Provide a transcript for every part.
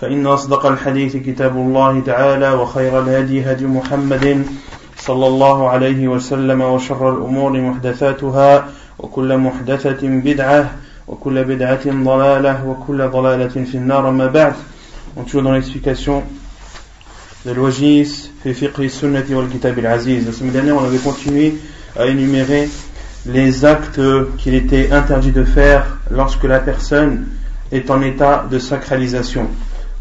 فإن أصدق الحديث كتاب الله تعالى وخير الهدي هدي محمد صلى الله عليه وسلم وشر الأمور محدثاتها وكل محدثة بدعة وكل بدعة ضلالة وكل ضلالة في النار ما بعد On toujours dans l'explication de fi fiqh sunnati wal kitab al-aziz. La semaine dernière, on avait continué à énumérer les actes qu'il était interdit de faire lorsque la personne est en état de sacralisation.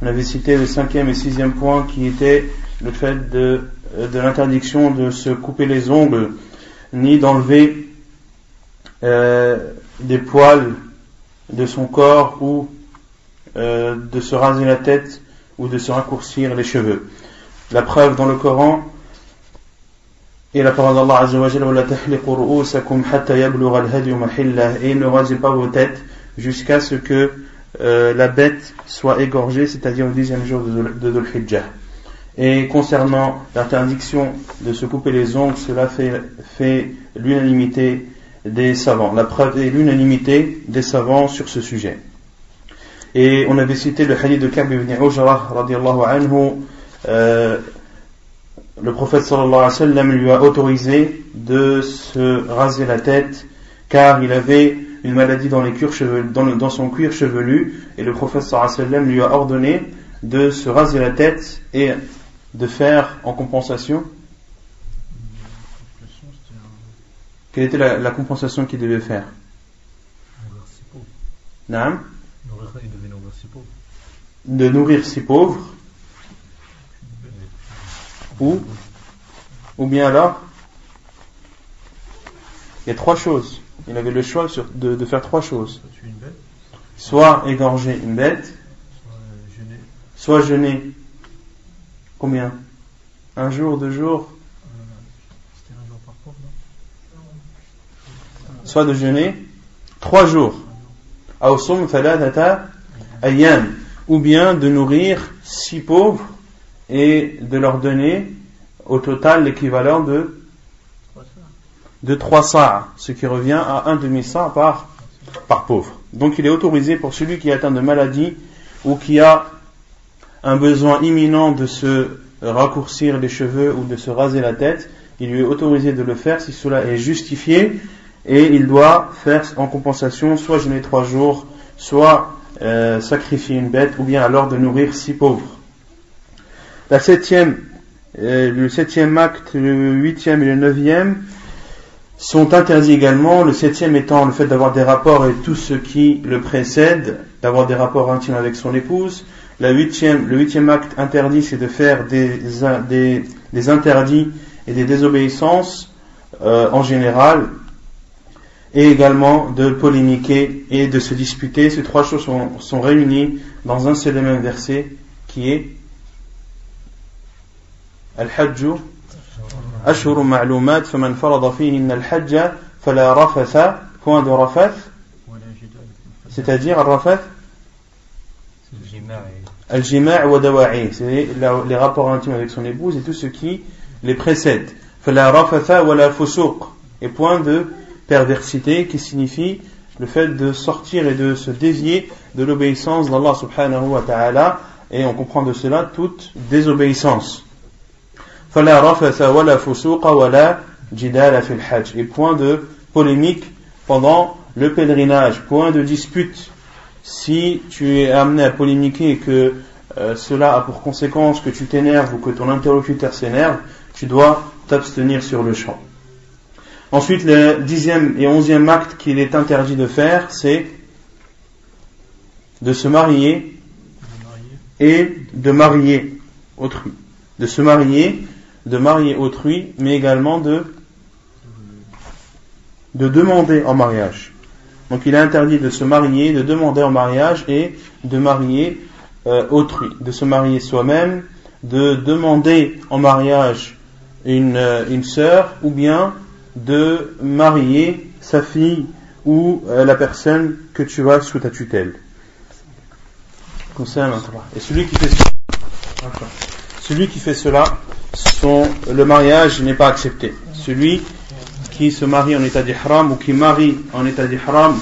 On avait cité le cinquième et sixième point qui était le fait de, de l'interdiction de se couper les ongles, ni d'enlever euh, des poils de son corps ou euh, de se raser la tête ou de se raccourcir les cheveux. La preuve dans le Coran et la parole d'Allah Azzawajal et ne rasez pas vos têtes jusqu'à ce que euh, la bête soit égorgée, c'est-à-dire au dixième jour de Dhul Hijjah. Et concernant l'interdiction de se couper les ongles, cela fait, fait l'unanimité des savants. La preuve est l'unanimité des savants sur ce sujet. Et on avait cité le hadith de Ka'b ibn Ujrah, radiallahu anhu, euh, le prophète sallallahu alayhi wa lui a autorisé de se raser la tête car il avait une maladie dans, son cuir chevelu et le prophète sallam lui a ordonné de se raser la tête et de faire en compensation. Quelle était la, compensation qu'il devait faire? De nourrir ses pauvres. Ou, ou bien alors, il y a trois choses. Il avait le choix de, de faire trois choses. Soit égorger une bête, soit jeûner. Combien? Un jour, deux jours? Soit de jeûner. Trois jours. Ou bien de nourrir six pauvres et de leur donner au total l'équivalent de de 3 sa, ce qui revient à un demi sa par, pauvre. Donc il est autorisé pour celui qui est atteint de maladie ou qui a un besoin imminent de se raccourcir les cheveux ou de se raser la tête, il lui est autorisé de le faire si cela est justifié et il doit faire en compensation soit jeûner trois jours, soit euh, sacrifier une bête ou bien alors de nourrir six pauvres. Euh, le septième acte, le huitième et le neuvième sont interdits également, le septième étant le fait d'avoir des rapports et tout ce qui le précède, d'avoir des rapports intimes avec son épouse. La huitième, le huitième acte interdit, c'est de faire des, des, interdits et des désobéissances euh, en général, et également de polémiquer et de se disputer. Ces trois choses sont, sont réunies dans un seul et même verset qui est Al-Hajjou أشهر معلومات فمن فرض فيهن الحج فلا رفث point de rafath c'est-à-dire al-rafath al-jima' wa dawa'i c'est les rapports intimes avec son épouse et tout ce qui les précède fala rafatha wa la fusuq et point de perversité qui signifie le fait de sortir et de se dévier de l'obéissance d'Allah subhanahu wa ta'ala et on comprend de cela toute désobéissance et point de polémique pendant le pèlerinage point de dispute si tu es amené à polémiquer et que euh, cela a pour conséquence que tu t'énerves ou que ton interlocuteur s'énerve tu dois t'abstenir sur le champ. Ensuite, le dixième et onzième acte qu'il est interdit de faire, c'est de se marier et de marier autrui. De se marier, de marier autrui, mais également de, de demander en mariage. Donc il est interdit de se marier, de demander en mariage et de marier euh, autrui, de se marier soi-même, de demander en mariage une, euh, une sœur ou bien de marier sa fille ou euh, la personne que tu as sous ta tutelle. Et celui qui fait celui qui fait cela, le mariage n'est pas accepté. Celui qui se marie en état d'ihram ou qui marie en état d'ihram,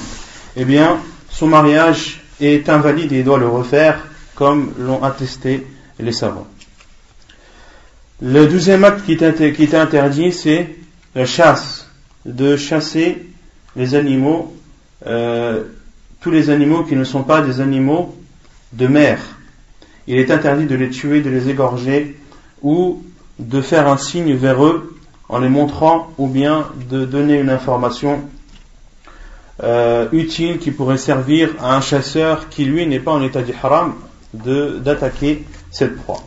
eh bien, son mariage est invalide et il doit le refaire comme l'ont attesté les savants. Le deuxième acte qui est interdit, c'est la chasse, de chasser les animaux, euh, tous les animaux qui ne sont pas des animaux de mer. Il est interdit de les tuer, de les égorger ou de faire un signe vers eux en les montrant ou bien de donner une information euh, utile qui pourrait servir à un chasseur qui lui n'est pas en état d'ihram d'attaquer cette proie.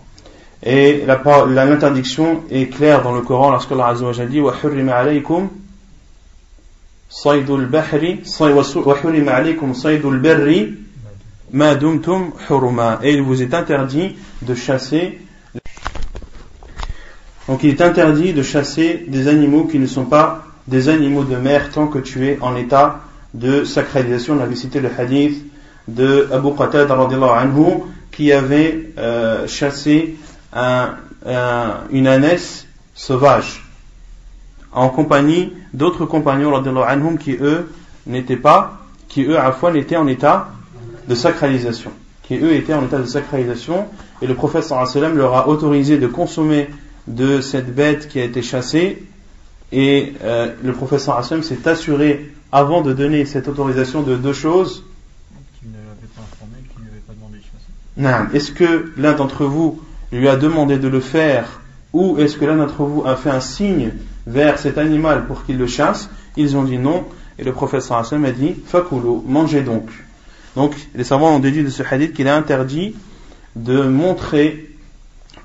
Et l'interdiction est claire dans le Coran lorsque Allah Azza wa dit وَحُرِّمَ عَلَيْكُمْ صَيْدُ الْبَحْرِ وَحُرِّمَ عَلَيْكُمْ صَيْدُ الْبَرِّ مَا دُمْتُمْ حُرُمًا Et il vous est interdit de chasser donc il est interdit de chasser des animaux qui ne sont pas des animaux de mer tant que tu es en état de sacralisation. On avait cité le hadith de Abu Qatada anhu qui avait euh, chassé un, une ânesse sauvage en compagnie d'autres compagnons anhum qui eux n'étaient pas, qui eux à la fois n'étaient en état de sacralisation, qui eux étaient en état de sacralisation et le prophète sallam leur a autorisé de consommer de cette bête qui a été chassée. Et euh, le professeur Hassan s'est assuré avant de donner cette autorisation de deux choses. Est-ce que l'un d'entre vous lui a demandé de le faire ou est-ce que l'un d'entre vous a fait un signe vers cet animal pour qu'il le chasse? Ils ont dit non. Et le professeur Hassan a dit Fakulu, mangez donc. Donc les savants ont déduit de ce hadith qu'il est interdit de montrer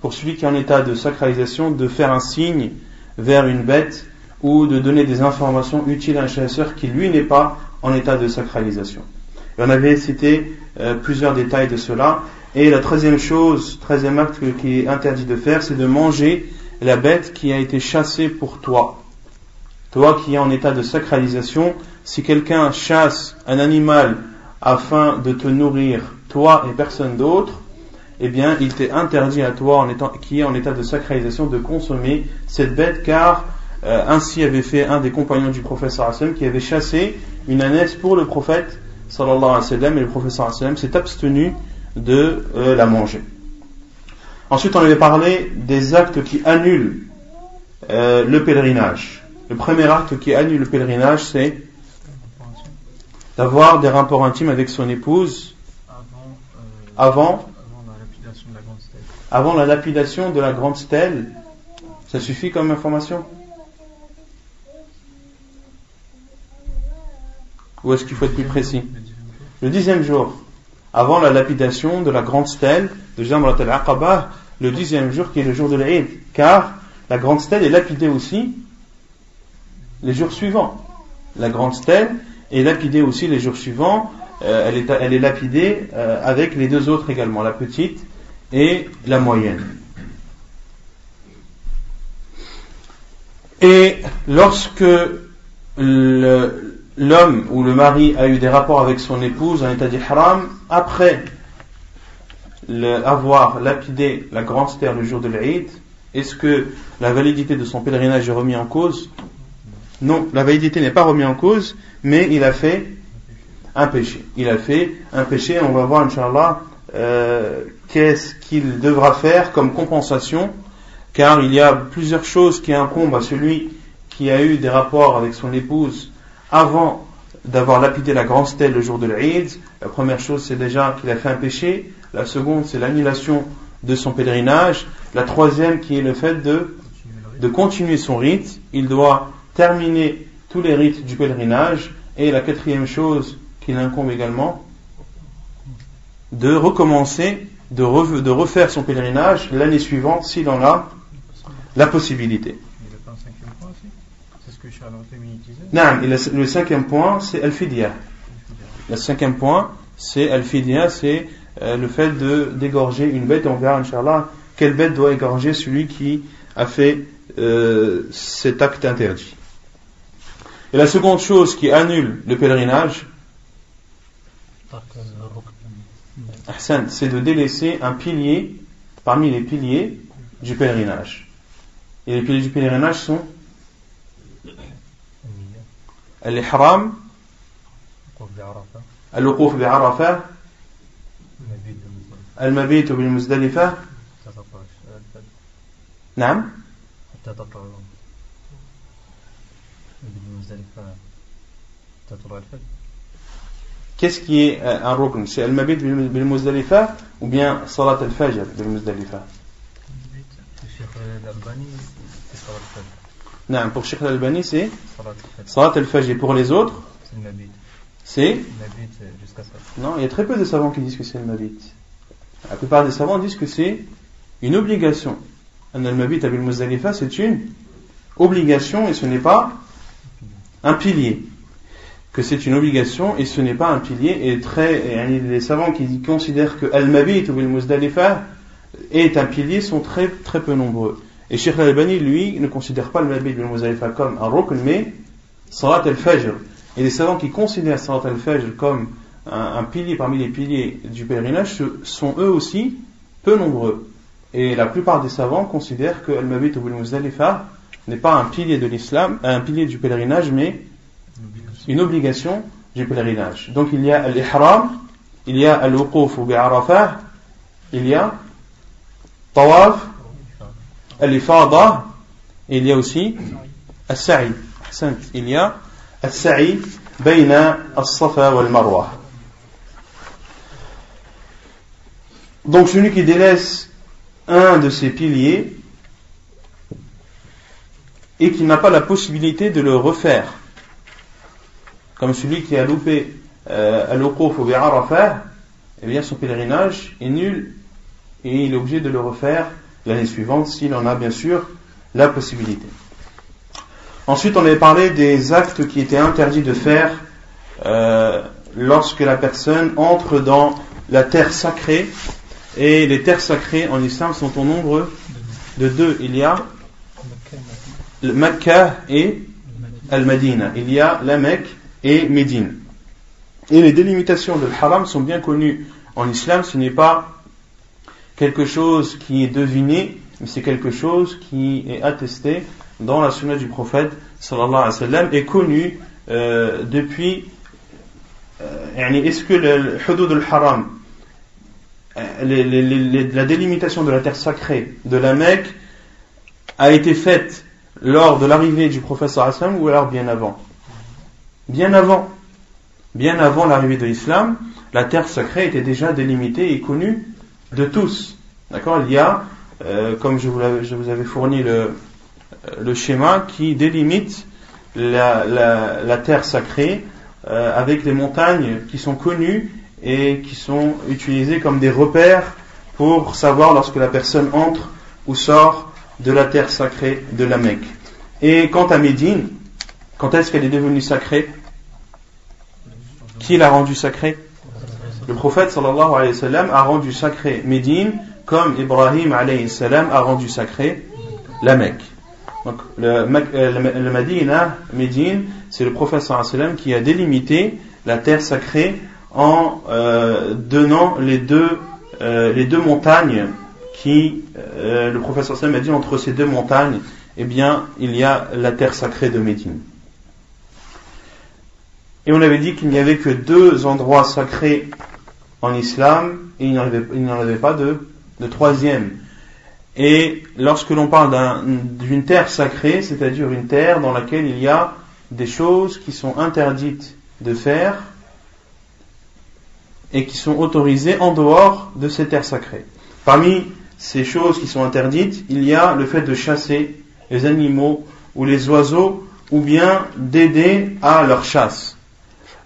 pour celui qui est en état de sacralisation de faire un signe vers une bête ou de donner des informations utiles à un chasseur qui lui n'est pas en état de sacralisation. on avait cité euh, plusieurs détails de cela. Et la troisième chose, troisième acte qui est interdit de faire, c'est de manger la bête qui a été chassée pour toi. Toi qui es en état de sacralisation, si quelqu'un chasse un animal afin de te nourrir, toi et personne d'autre, eh bien, il t'est interdit à toi, en étant, qui est en état de sacralisation, de consommer cette bête, car euh, ainsi avait fait un des compagnons du prophète sallam qui avait chassé une ânesse pour le prophète sallallahu alayhi wa sallam, et le prophète sallallahu alayhi wa sallam s'est abstenu de euh, la manger. Ensuite, on avait parlé des actes qui annulent euh, le pèlerinage. Le premier acte qui annule le pèlerinage, c'est d'avoir des rapports intimes avec son épouse avant avant la lapidation de la grande stèle. Ça suffit comme information? Ou est-ce qu'il faut être plus précis? Le dixième jour, avant la lapidation de la grande stèle de Jamrat al-Aqaba, le dixième jour qui est le jour de l'Aïd, car la grande stèle est lapidée aussi les jours suivants. La grande stèle est lapidée aussi les jours suivants, euh, elle, est, elle, est, lapidée euh, avec les deux autres également, la petite et la moyenne. Et lorsque l'homme ou le mari a eu des rapports avec son épouse en état d'ihram, après avoir lapidé la grande stère le jour de l'Aïd, est-ce que la validité de son pèlerinage est remise en cause? Non, la validité n'est pas remise en cause, mais il a fait un péché. Il a fait un péché, on va voir, Inch'Allah, euh, qu'est-ce qu'il devra faire comme compensation, car il y a plusieurs choses qui incombent à celui qui a eu des rapports avec son épouse avant d'avoir lapidé la grande stèle le jour de l'Aïd. La première chose, c'est déjà qu'il a fait un péché. La seconde, c'est l'annulation de son pèlerinage. La troisième, qui est le fait de de continuer son rite, il doit terminer tous les rites du pèlerinage, et la quatrième chose qu'il incombe également, de recommencer, de, refaire son pèlerinage l'année suivante s'il en a la possibilité. Non, le cinquième point, c'est Al-Fidya. Le cinquième point, c'est Al-Fidya, c'est euh, le fait de d'égorger une bête. On verra, Inch'Allah, quelle bête doit égorger celui qui a fait euh, cet acte interdit. Et la seconde chose qui annule le pèlerinage, c'est de délaisser un pilier parmi les piliers du pèlerinage. Et les piliers du pèlerinage sont الإحرام الوقوف بعرفة المبيت بالمزدلفة نعم حتى تطلع بالمزدلفة تطلع الفجر Qu'est-ce qui est un rukn? C'est al-mabit bil muzdalifa ou bien salat al-fajr bil muzdalifa? Non, pour Sheikh al-Albani c'est salat al-fajr. Et pour les autres? C'est Non, il y a très peu de savants qui disent que c'est le mabit. La plupart des savants disent que c'est une obligation. Al-mabit bil muzdalifa c'est une obligation et ce n'est pas un pilier que c'est une obligation et ce n'est pas un pilier. Et très, les savants qui considèrent que Al-Mabit ou Al-Muzdalifa est un pilier sont très, très peu nombreux. Et Sheikh Al-Albani, lui, ne considère pas Al-Mabit ou Al-Muzdalifa comme un rukn, mais Salat Al-Fajr. Et les savants qui considèrent Salat Al-Fajr comme un, pilier parmi les piliers du pèlerinage sont eux aussi peu nombreux. Et la plupart des savants considèrent que Al-Mabit ou Al-Muzdalifa n'est pas un pilier de l'islam, un pilier du pèlerinage, mais une obligation du pèlerinage. Donc il y a l'ihram, il y a al-wuquf bi'arafah, il y a tawaf, al-ifada, il y a aussi al-sa'i. Il y a al-sa'i bayna al-safa wal-marwa. Donc celui qui délaisse un de ces piliers et qui n'a pas la possibilité de le refaire comme celui qui a loupé euh, al-Uquf ou Arafah, eh bien son pèlerinage est nul et il est obligé de le refaire l'année suivante s'il en a bien sûr la possibilité. Ensuite, on avait parlé des actes qui étaient interdits de faire euh, lorsque la personne entre dans la terre sacrée. Et les terres sacrées en islam sont au nombre de deux. Il y a le Mecca et Al-Madina. Il y a la Mecque et Médine. Et les délimitations de haram sont bien connues en islam, ce n'est pas quelque chose qui est deviné, mais c'est quelque chose qui est attesté dans la sunna du prophète sallallahu et connu euh, depuis euh, est-ce que le hudud al-haram euh, la délimitation de la terre sacrée de la Mecque a été faite lors de l'arrivée du prophète sallallahu alayhi wa sallam ou alors bien avant? Bien avant, bien avant l'arrivée de l'islam, la terre sacrée était déjà délimitée et connue de tous. D'accord? Il y a, euh, comme je vous, avais fourni le, schéma, qui délimite la, la, terre sacrée euh, avec les montagnes qui sont connues et qui sont utilisées comme des repères pour savoir lorsque la personne entre ou sort de la terre sacrée de la Mecque. Et quant à Médine, quand est-ce qu'elle est devenue sacrée? Qui l'a rendue sacrée? Le prophète sallallahu alayhi wa sallam a rendu sacrée Médine comme Ibrahim alayhi wa sallam a rendu sacrée la Mecque. Donc le, euh, le, Médine, c'est le prophète sallallahu alayhi wa sallam qui a délimité la terre sacrée en euh, donnant les deux, euh, les deux montagnes qui, le prophète sallallahu alayhi wa sallam a dit entre ces deux montagnes, eh bien, il y a la terre sacrée de Médine. Et on avait dit qu'il n'y avait que deux endroits sacrés en islam et il n'y en, avait pas de, de troisième. Et lorsque l'on parle d'une terre sacrée, c'est-à-dire une terre dans laquelle il y a des choses qui sont interdites de faire et qui sont autorisées en dehors de ces terres sacrées. Parmi ces choses qui sont interdites, il y a le fait de chasser les animaux ou les oiseaux, ou bien d'aider à leur chasse.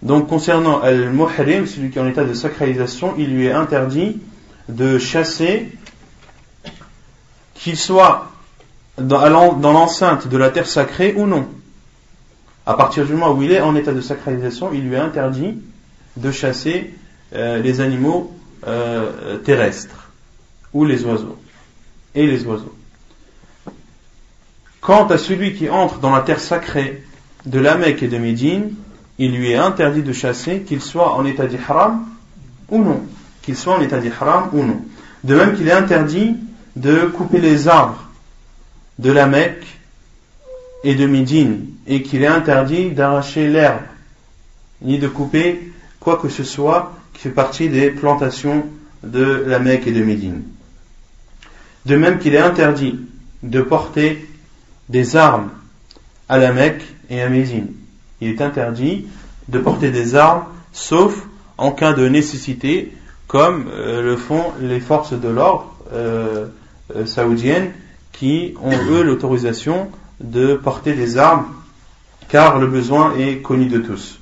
Donc concernant Al-Muhrim, celui qui est en état de sacralisation, il lui est interdit de chasser, qu'il soit dans, l'enceinte de la terre sacrée ou non. À partir du moment où il est en état de sacralisation, il lui est interdit de chasser euh, les animaux euh, terrestres ou les oiseaux et les oiseaux. Quant à celui qui entre dans la terre sacrée de la Mecque et de Médine, il lui est interdit de chasser, qu'il soit en état d'ihram ou non. Qu'il soit en état d'ihram ou non. De même qu'il est interdit de couper les arbres de la Mecque et de Médine, et qu'il est interdit d'arracher l'herbe, ni de couper quoi que ce soit qui fait partie des plantations de la Mecque et de Médine. De même qu'il est interdit de porter des armes à la Mecque et à Médine. Il est interdit de porter des armes sauf en cas de nécessité comme euh, le font les forces de l'ordre euh, euh, saoudiennes qui ont eux l'autorisation de porter des armes car le besoin est connu de tous.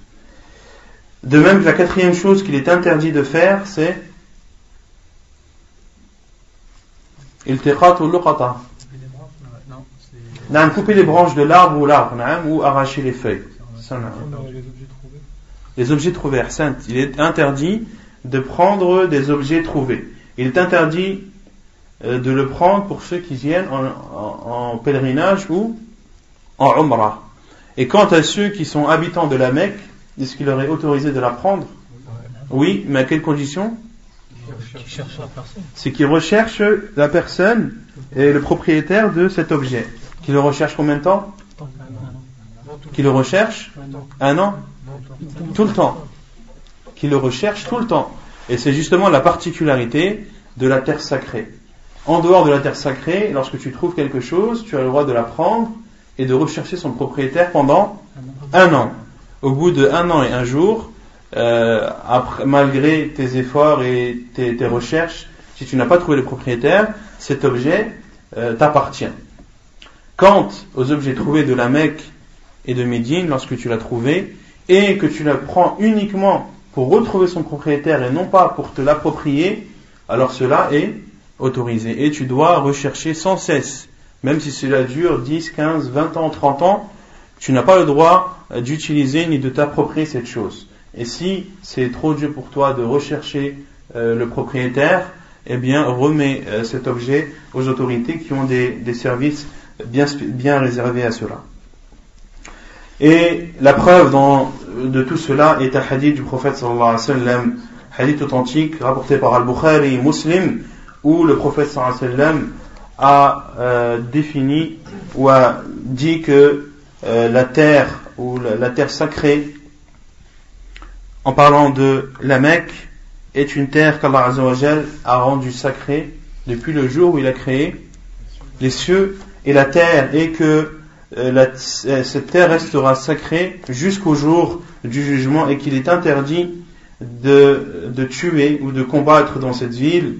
De même la quatrième chose qu'il est interdit de faire c'est iltiqat ou luqata couper les branches de l'arbre ou l'arbre, ou arracher les feuilles. Les objets trouvés, il est interdit de prendre des objets trouvés. Il est interdit euh, de le prendre pour ceux qui viennent en, pèlerinage ou en umrah. Et quant à ceux qui sont habitants de la Mecque, est-ce qu'il leur est autorisé de la prendre? Oui, mais à quelles conditions C'est qu'ils recherchent la personne et le propriétaire de cet objet. Qui le recherche combien de temps? Qui le recherche Un an Tout le temps. Qui le recherche tout le temps. Et c'est justement la particularité de la terre sacrée. En dehors de la terre sacrée, lorsque tu trouves quelque chose, tu as le droit de la prendre et de rechercher son propriétaire pendant un an. Au bout de un an et un jour, euh, malgré tes efforts et tes, recherches, si tu n'as pas trouvé le propriétaire, cet objet euh, t'appartient. Quant aux objets trouvés de la Mecque et de Médine, lorsque tu l'as trouvé, et que tu la prends uniquement pour retrouver son propriétaire et non pas pour te l'approprier, alors cela est autorisé. Et tu dois rechercher sans cesse, même si cela dure 10, 15, 20 ans, 30 ans, tu n'as pas le droit d'utiliser ni de t'approprier cette chose. Et si c'est trop dur pour toi de rechercher euh, le propriétaire, eh bien remets euh, cet objet aux autorités qui ont des services bien, bien réservé à cela. Et la preuve dans, de tout cela est un hadith du prophète sallallahu alayhi wa sallam, hadith authentique rapporté par Al-Bukhari Muslim, où le prophète sallallahu alayhi wa sallam a euh, défini ou a dit que euh, la terre ou la, la, terre sacrée, en parlant de la Mecque, est une terre qu'Allah a rendue sacrée depuis le jour où il a créé les cieux et la terre et que euh, euh, cette terre restera sacrée jusqu'au jour du jugement et qu'il est interdit de, tuer ou de combattre dans cette ville.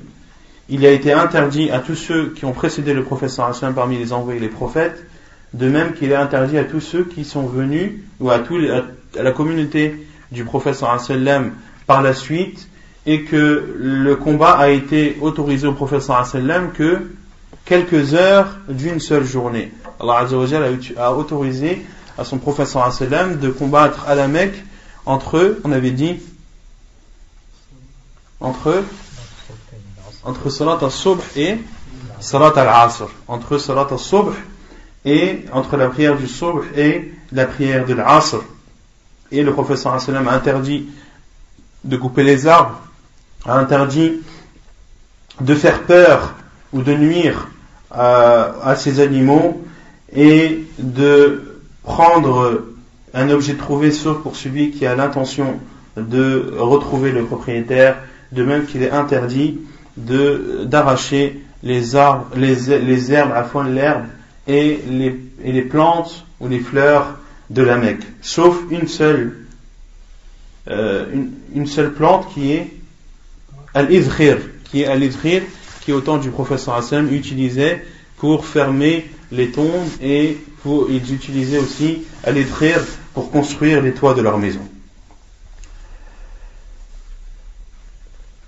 Il a été interdit à tous ceux qui ont précédé le prophète parmi les envoyés et les prophètes, de même qu'il est interdit à tous ceux qui sont venus ou à, tous à la communauté du prophète par la suite et que le combat a été autorisé au prophète que quelques heures d'une seule journée. Allah a autorisé à son prophète de combattre à la Mecque entre eux, on avait dit, entre eux, entre Salat al-Subh et Salat al-Asr. Entre Salat al-Subh et entre la prière du Subh et la prière de l'Asr. Et le prophète a interdit de couper les arbres, a interdit de faire peur ou de nuire à, ces animaux et de prendre un objet trouvé sauf pour celui qui a l'intention de retrouver le propriétaire, de même qu'il est interdit d'arracher les arbres, les, herbes à fond l'herbe et les, et les plantes ou les fleurs de la Mecque, sauf une seule, euh, une, seule plante qui est al-izkhir, qui est al qui au temps du professeur Hassan utilisait pour fermer les tombes et pour, ils utilisaient aussi les pour construire les toits de leur maison.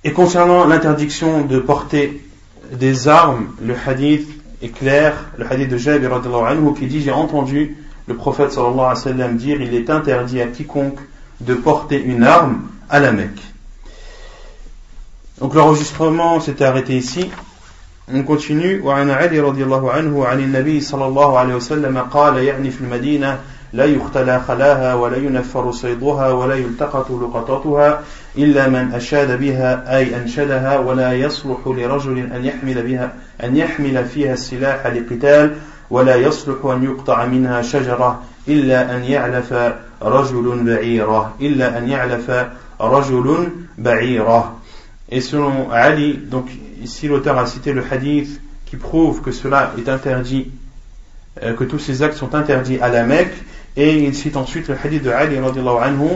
Et concernant l'interdiction de porter des armes, le hadith est clair, le hadith de Jabir qui dit j'ai entendu le prophète sallallahu alayhi wa sallam dire il est interdit à quiconque de porter une arme à la Mecque. Donc l'enregistrement s'était arrêté ici. On continue. وعن علي رضي الله عنه عن النبي صلى الله عليه وسلم قال يعني في المدينة لا يختلى خلاها ولا ينفر صيدها ولا يلتقط لقطتها إلا من أشاد بها أي أنشدها ولا يصلح لرجل أن يحمل بها أن يحمل فيها السلاح لقتال ولا يصلح أن يقطع منها شجرة إلا أن يعلف رجل بعيرة إلا أن يعلف رجل بعيرة Et selon Ali, donc ici l'auteur a cité le hadith qui prouve que cela est interdit, euh, que tous ces actes sont interdits à la Mecque, et il cite ensuite le hadith de Ali anhu,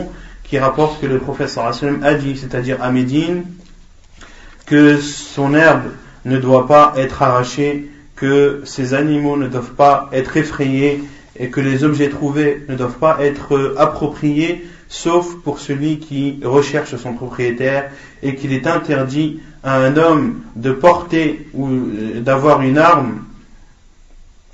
qui rapporte que le prophète a dit, c'est-à-dire à Médine, que son herbe ne doit pas être arrachée, que ses animaux ne doivent pas être effrayés, et que les objets trouvés ne doivent pas être appropriés, sauf pour celui qui recherche son propriétaire et qu'il est interdit à un homme de porter ou d'avoir une arme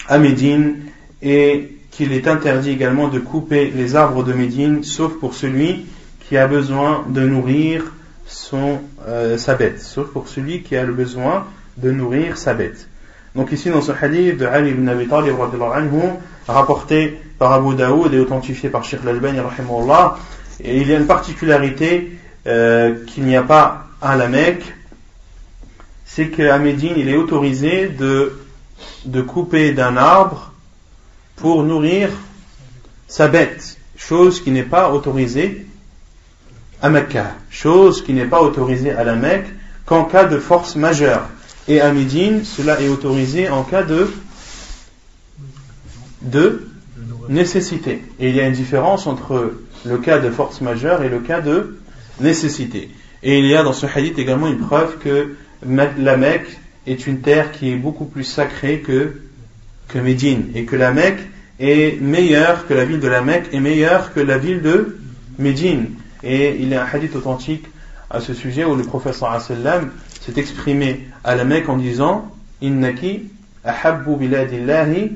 à Médine et qu'il est interdit également de couper les arbres de Médine sauf pour celui qui a besoin de nourrir son, euh, sa bête, sauf pour celui qui a le besoin de nourrir sa bête. Donc ici dans ce hadith de Ali ibn Abi Talib rapporté par Abu Daoud et authentifié par Sheikh Al-Albani il y a une particularité euh, qu'il n'y a pas à la Mecque, c'est qu'à Médine il est autorisé de, de couper d'un arbre pour nourrir sa bête, chose qui n'est pas autorisée à Mecca, chose qui n'est pas autorisée à la Mecque qu'en cas de force majeure. Et à Médine, cela est autorisé en cas de, de nécessité. Et il y a une différence entre le cas de force majeure et le cas de nécessité. Et il y a dans ce hadith également une preuve que la Mecque est une terre qui est beaucoup plus sacrée que, que Médine. Et que la Mecque est meilleure que la ville de la Mecque est meilleure que la ville de Médine. Et il y a un hadith authentique à ce sujet où le professeur sallam s'est exprimé à la Mecque en disant Innaki ahabbu biladillahi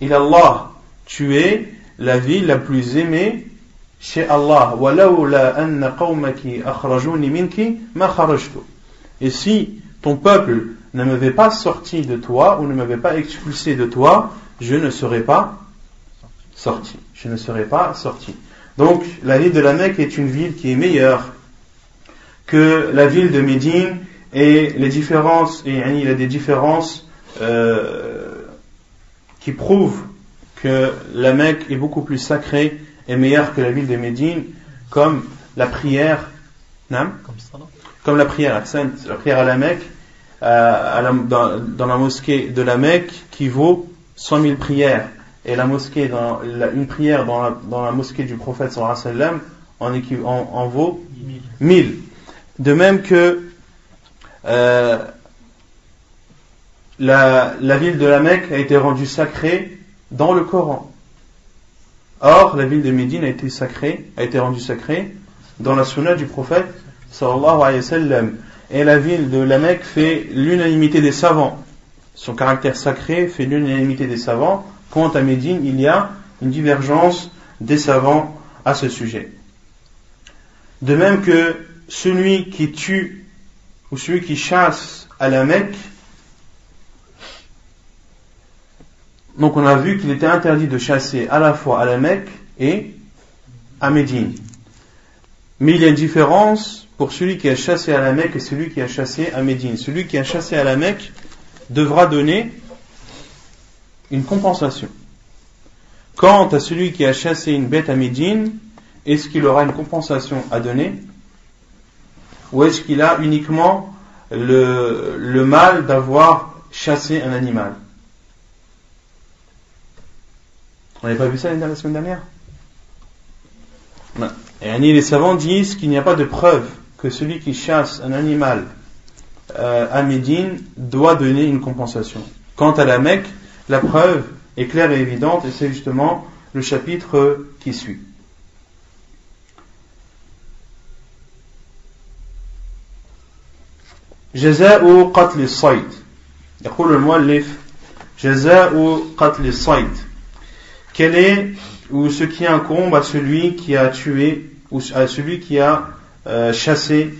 ila Allah. Tu es la ville la plus aimée chez Allah. Et si ton peuple ne m'avait pas sorti de toi ou ne m'avait pas expulsé de toi, je ne serais pas sorti. Je ne serais pas sorti. Donc la ville de la Mecque est une ville qui est meilleure que la ville de Médine et les différences, il y a des différences euh, qui prouvent que la Mecque est beaucoup plus sacrée et meilleure que la ville de Médine, comme la prière, comme prière, la prière à la Mecque, euh, dans, la mosquée de la Mecque, qui vaut 100 000 prières, et la mosquée, une prière dans la, mosquée du prophète sallam en, en, vaut 1000. De même que euh, la, la ville de la Mecque a été rendue sacrée dans le Coran. Or, la ville de Médine a été sacrée, a été rendue sacrée dans la sunna du prophète sallallahu alayhi wa sallam. Et la ville de la Mecque fait l'unanimité des savants. Son caractère sacré fait l'unanimité des savants. Quant à Médine, il y a une divergence des savants à ce sujet. De même que celui qui tue ou celui qui chasse à la Mecque Donc on a vu qu'il était interdit de chasser à la fois à la Mecque et à Médine. Mais il y a une différence pour celui qui a chassé à la Mecque et celui qui a chassé à Médine. Celui qui a chassé à la Mecque devra donner une compensation. Quant à celui qui a chassé une bête à Médine, est-ce qu'il aura une compensation à donner Ou est-ce qu'il a uniquement le, mal d'avoir chassé un animal? On n'avait pas vu ça la semaine dernière? Et les savants disent qu'il n'y a pas de preuve que celui qui chasse un animal euh, à Médine doit donner une compensation. Quant à la Mecque, la preuve est claire et évidente et c'est justement le chapitre qui suit. جزاء قتل الصيد يقول المؤلف جزاء قتل الصيد quel est ou ce qui incombe à celui qui a tué ou à celui qui a chassé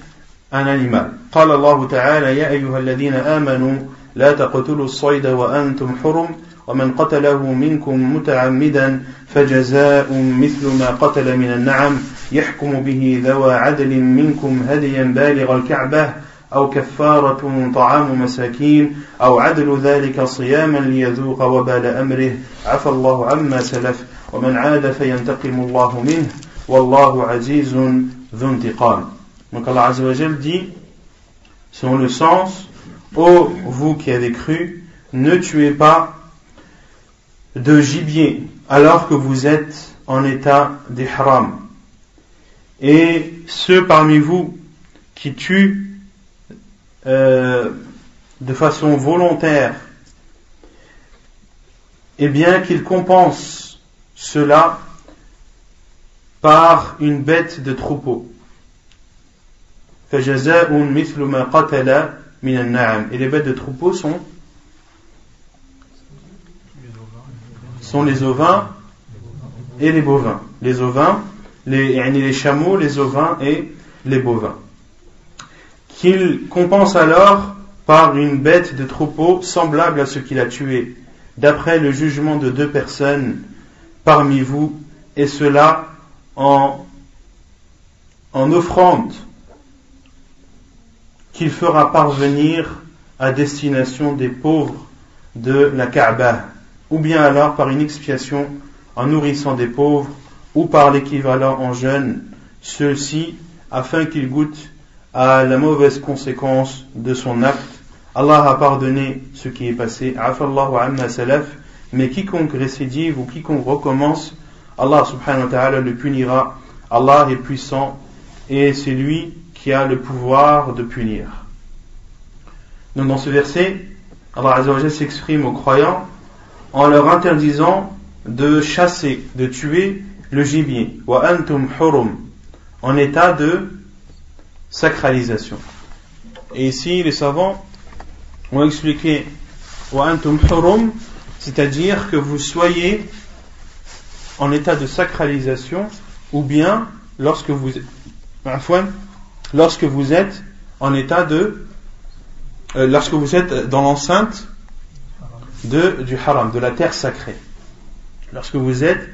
un animal قال الله تعالى يا أيها الذين آمنوا لا تقتلوا الصيد وأنتم حرم ومن قتله منكم متعمدا فجزاء مثل ما قتل من النعم يحكم به ذوى عدل منكم هديا بالغ الكعبة أو كفارة طعام مساكين أو عدل ذلك صياما ليذوق وبال أمره. عفى الله عما سلف ومن عاد فينتقم الله منه. والله عزيز Donc Allah Azza wa dit, selon le sens, Ô vous qui avez cru, ne tuez pas de gibier alors que vous êtes en état d'ihram. Et ceux parmi vous qui tuent euh, de façon volontaire, eh bien qu'ils compensent cela par une bête de troupeau. Et les bêtes de troupeau sont sont les ovins et les bovins. Les ovins, les, les chameaux, les ovins et les bovins. Qu'il compense alors par une bête de troupeau semblable à ce qu'il a tué, d'après le jugement de deux personnes parmi vous, et cela en, offrande qu'il fera parvenir à destination des pauvres de la Kaaba, ou bien alors par une expiation en nourrissant des pauvres, ou par l'équivalent en jeûne, ceux-ci, afin qu'ils goûtent à la mauvaise conséquence de son acte. Allah a pardonné ce qui est passé, mais quiconque récidive ou quiconque recommence, Allah subhanahu wa ta'ala le punira. Allah est puissant et c'est lui qui a le pouvoir de punir. Donc dans ce verset, Allah s'exprime aux croyants en leur interdisant de chasser, de tuer le gibier, wa antum hurum, en état de sacralisation. Et ici, les savants ont expliqué wa antum hurum, c'est-à-dire que vous soyez en état de sacralisation, ou bien lorsque vous, lorsque vous êtes en état de, euh, lorsque vous êtes dans l'enceinte de, du haram, de la terre sacrée. Lorsque vous êtes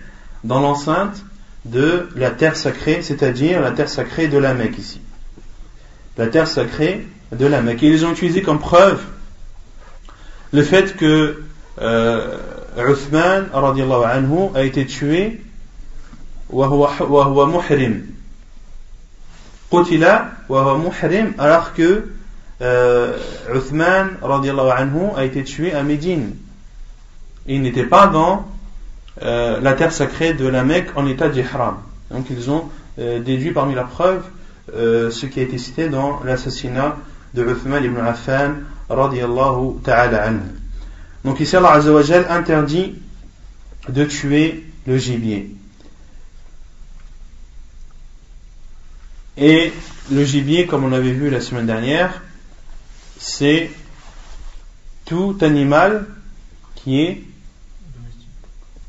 dans l'enceinte de la terre sacrée, c'est-à-dire la terre sacrée de la Mecque ici. La terre sacrée de la Mecque. Et ils ont utilisé comme preuve le fait que euh, Uthman anhu, a été tué muhrim. Alors que euh, Uthman anhu a été tué à Médine. Il n'était pas dans euh, la terre sacrée de la Mecque en état d'ihram. Donc ils ont euh, déduit parmi la preuve ce qui a été cité dans l'assassinat de Uthman ibn Affan radiallahu ta'ala anhu. Donc ici Allah Azza interdit de tuer le gibier. Et le gibier, comme on avait vu la semaine dernière, c'est tout animal qui est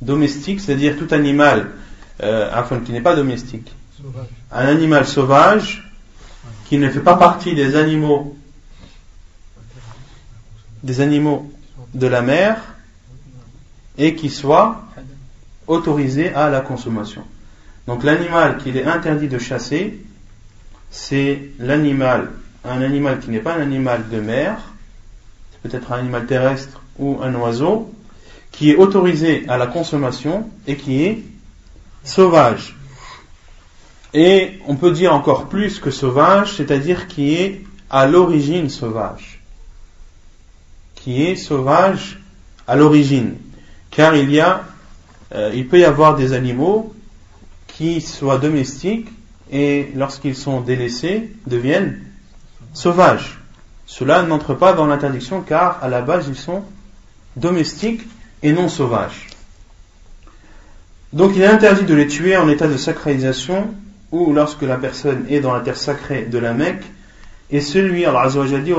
domestique, c'est-à-dire tout animal euh, qui n'est pas domestique. Un animal sauvage qui ne fait pas partie des animaux des animaux de la mer et qui soit autorisé à la consommation. Donc l'animal qu'il est interdit de chasser, c'est l'animal, un animal qui n'est pas un animal de mer, c'est peut-être un animal terrestre ou un oiseau, qui est autorisé à la consommation et qui est sauvage. Et on peut dire encore plus que sauvage, c'est-à-dire qui est à l'origine sauvage. Qui est sauvage à l'origine. Car il y a, euh, il peut y avoir des animaux qui soient domestiques et lorsqu'ils sont délaissés deviennent sauvages. Cela n'entre pas dans l'interdiction car à la base ils sont domestiques et non sauvages. Donc il est interdit de les tuer en état de sacralisation ou lorsque la personne est dans la terre sacrée de la Mecque et celui, Allah dit,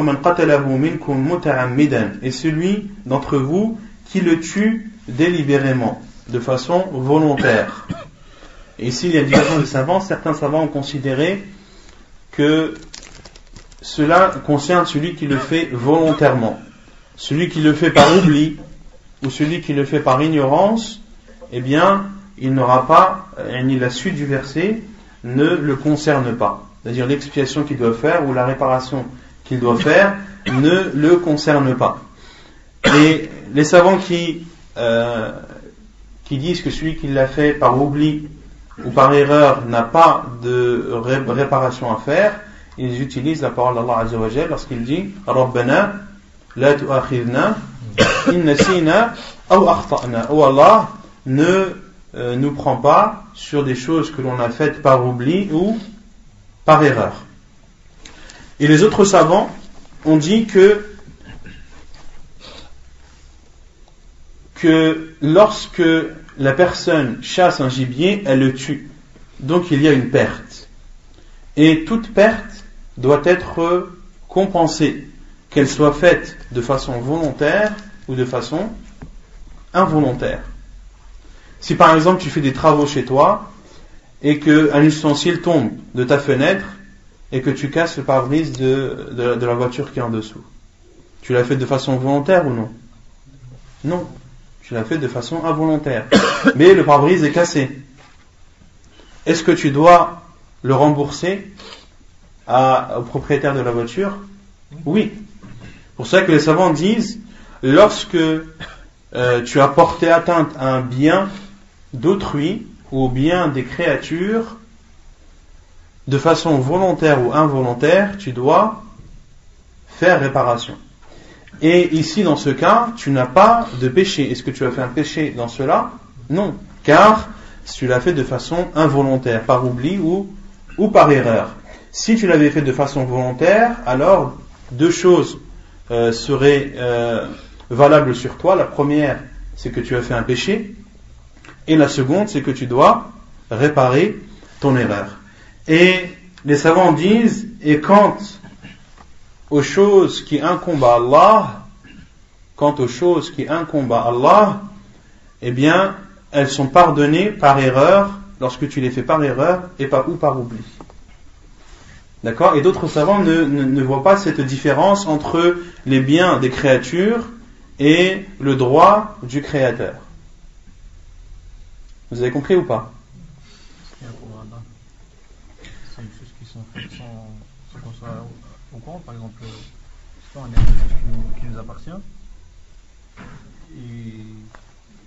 et celui d'entre vous qui le tue délibérément, de façon volontaire. Et ici, il y a diverses de savants. Certains savants ont considéré que cela concerne celui qui le fait volontairement. Celui qui le fait par oubli ou celui qui le fait par ignorance, eh bien, il n'aura pas, euh, ni la suite du verset ne le concerne pas. C'est-à-dire l'expiation qu'il doit faire ou la réparation qu'il doit faire ne le concerne pas. Et les savants qui, euh, qui disent que celui qui l'a fait par oubli ou par erreur n'a pas de réparation à faire, ils utilisent la parole d'Allah Azzawajal lorsqu'il dit Rabbana la tu'akhidna in nasina aw akhta'na. Oh Allah, ne euh, nous prend pas sur des choses que l'on a faites par oubli ou par erreur. Et les autres savants ont dit que que lorsque la personne chasse un gibier, elle le tue. Donc il y a une perte. Et toute perte doit être compensée, qu'elle soit faite de façon volontaire ou de façon involontaire. Si par exemple tu fais des travaux chez toi et qu'un ustensile tombe de ta fenêtre et que tu casses le pare-brise de, la voiture qui est en dessous, tu l'as fait de façon volontaire ou non? Non, tu l'as fait de façon involontaire. Mais le pare-brise est cassé. Est-ce que tu dois le rembourser au propriétaire de la voiture? Oui. Pour ça que les savants disent, lorsque euh, tu as porté atteinte à un bien d'autrui ou bien des créatures, de façon volontaire ou involontaire, tu dois faire réparation. Et ici, dans ce cas, tu n'as pas de péché. Est-ce que tu as fait un péché dans cela? Non. Car tu l'as fait de façon involontaire, par oubli ou, par erreur. Si tu l'avais fait de façon volontaire, alors deux choses euh, seraient euh, valables sur toi. La première, c'est que tu as fait un péché. Et la seconde, c'est que tu dois réparer ton erreur. Et les savants disent, et quant aux choses qui incombent à Allah, quant aux choses qui incombent à Allah, eh bien, elles sont pardonnées par erreur lorsque tu les fais par erreur et par, ou par oubli. D'accord? Et d'autres savants ne, ne, voient pas cette différence entre les biens des créatures et le droit du créateur. Vous avez compris ou pas? C'est une chose qui sont faites sans, qu'on soit au courant. Par exemple, qui nous, appartient. Et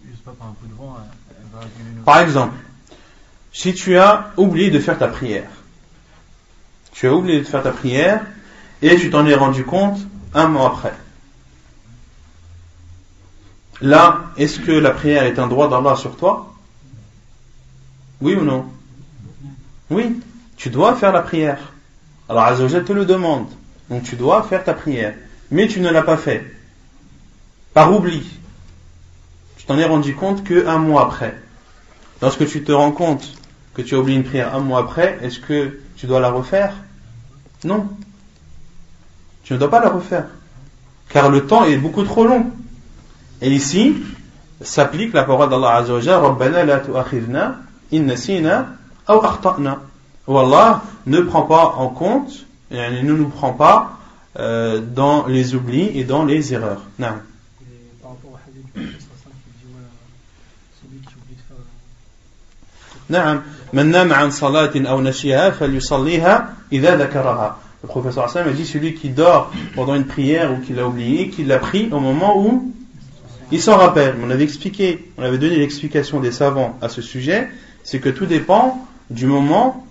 je sais pas, par un coup de vent, elle, va. Par exemple, si tu as oublié de faire ta prière, tu as oublié de faire ta prière et tu t'en es rendu compte un mois après. Là, est-ce que la prière est un droit d'Allah sur toi? Oui ou non Oui, tu dois faire la prière. Alors Azzawajal te le demande. Donc tu dois faire ta prière. Mais tu ne l'as pas fait. Par oubli. Tu t'en es rendu compte qu'un mois après. Lorsque tu te rends compte que tu as oublié une prière un mois après, est-ce que tu dois la refaire? Non. Tu ne dois pas la refaire. Car le temps est beaucoup trop long. Et ici, s'applique la parole d'Allah Azzawajal, Rabbana la tu'akhidna ou Allah ne prend pas en compte, et ne nous prend pas euh, dans les oublis et dans les erreurs. Non. نعم من نام عن صلاة أو نسيها فليصليها إذا ذكرها Le professeur Hassan a dit celui qui dort pendant une prière ou qui l'a oublié, qui l'a pris au moment où il s'en rappelle. On avait expliqué, on avait donné l'explication des savants à ce sujet c'est que tout dépend du moment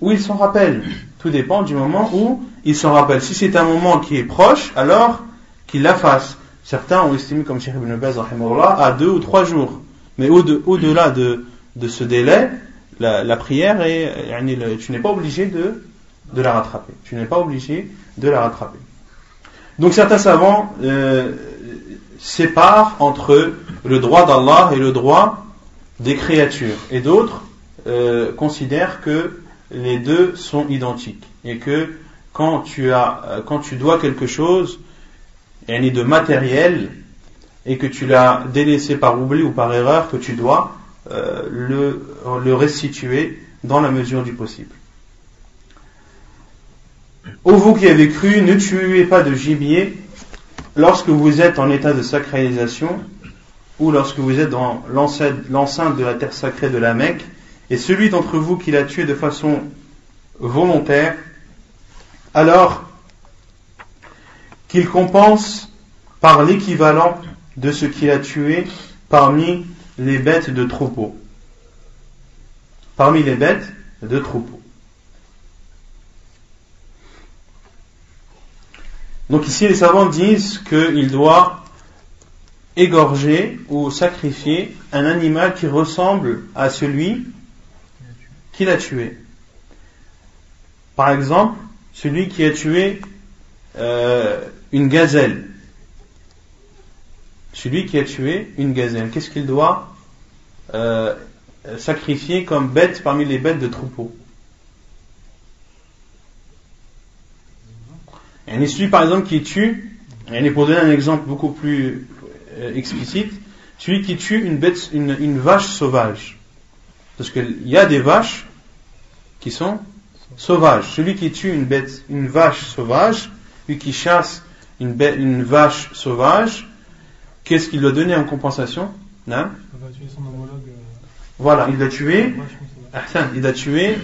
où il s'en rappelle. Tout dépend du moment où il s'en rappelle. Si c'est un moment qui est proche, alors qu'il la fasse. Certains ont estimé, comme Cheikh Ibn Baz, à deux ou trois jours. Mais au-delà de, de, ce délai, la, prière est, tu n'es pas obligé de, de la rattraper. Tu n'es pas obligé de la rattraper. Donc certains savants euh, séparent entre le droit d'Allah et le droit des créatures. Et d'autres euh, considèrent que les deux sont identiques. Et que quand tu, as, euh, quand tu dois quelque chose, et de matériel, et que tu l'as délaissé par oubli ou par erreur, que tu dois euh, le, le restituer dans la mesure du possible. Ô vous qui avez cru, ne tuez pas de gibier lorsque vous êtes en état de sacralisation ou lorsque vous êtes dans l'enceinte de la terre sacrée de la Mecque, et celui d'entre vous qui l'a tué de façon volontaire, alors qu'il compense par l'équivalent de ce qu'il a tué parmi les bêtes de troupeau. Parmi les bêtes de troupeau. Donc ici, les savants disent qu'il doit égorger ou sacrifier un animal qui ressemble à celui qu'il a tué. Par exemple, celui qui a tué euh, une gazelle. Celui qui a tué une gazelle, qu'est-ce qu'il doit euh, sacrifier comme bête parmi les bêtes de troupeau? Et celui par exemple qui tue, et pour donner un exemple beaucoup plus explicite, celui qui tue une bête, une, une vache sauvage. Parce qu'il y a des vaches qui sont sauvages. Celui qui tue une bête, une vache sauvage, lui qui chasse une, bête, une vache sauvage, qu'est-ce qu'il doit donner en compensation? Non Voilà, il doit tuer, il doit tuer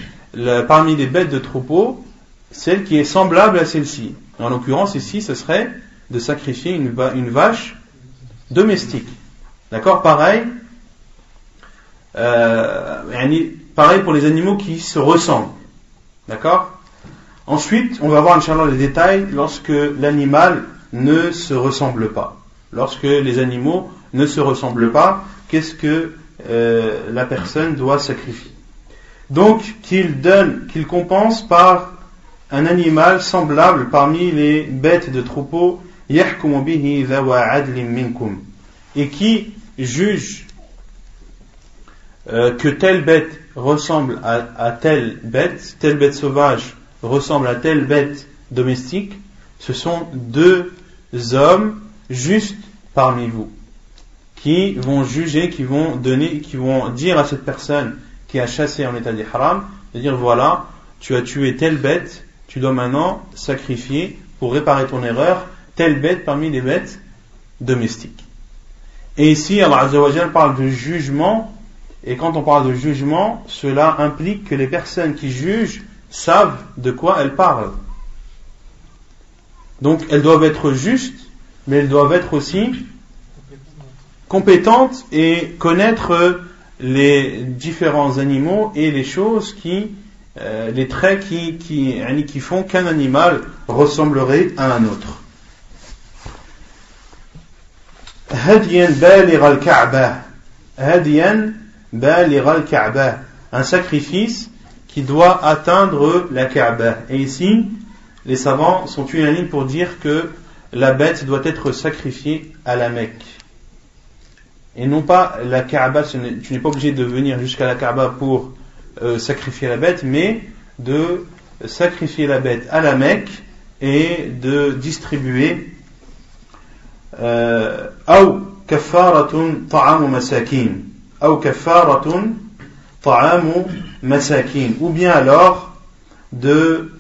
parmi les bêtes de troupeau celle qui est semblable à celle-ci. En l'occurrence, ici, ce serait de sacrifier une, une vache domestique. D'accord? Pareil. Euh, pareil pour les animaux qui se ressemblent. D'accord? Ensuite, on va voir, Inch'Allah, les détails lorsque l'animal ne se ressemble pas. Lorsque les animaux ne se ressemblent pas, qu'est-ce que euh, la personne doit sacrifier? Donc, qu'il donne, qu'il compense par un animal semblable parmi les bêtes de troupeau, et qui juge euh, que telle bête ressemble à, telle bête, telle bête sauvage ressemble à telle bête domestique, ce sont deux hommes justes parmi vous qui vont juger, qui vont donner, qui vont dire à cette personne qui a chassé en état d'ihram, de dire voilà, tu as tué telle bête, tu dois maintenant sacrifier pour réparer ton erreur telle bête parmi les bêtes domestiques. Et ici, Allah parle de jugement, et quand on parle de jugement, cela implique que les personnes qui jugent savent de quoi elles parlent. Donc elles doivent être justes, mais elles doivent être aussi compétentes et connaître les différents animaux et les choses qui euh, les traits qui, qui, qui font qu'un animal ressemblerait à un autre. Un sacrifice qui doit atteindre la Kaaba. Et ici, les savants sont unanimes pour dire que la bête doit être sacrifiée à la Mecque. Et non pas la Kaaba, tu n'es pas obligé de venir jusqu'à la Kaaba pour euh, sacrifier la bête, mais de sacrifier la bête à la Mecque et de distribuer أو كفارة طعام مساكين أو كفارة طعام مساكين ou bien alors de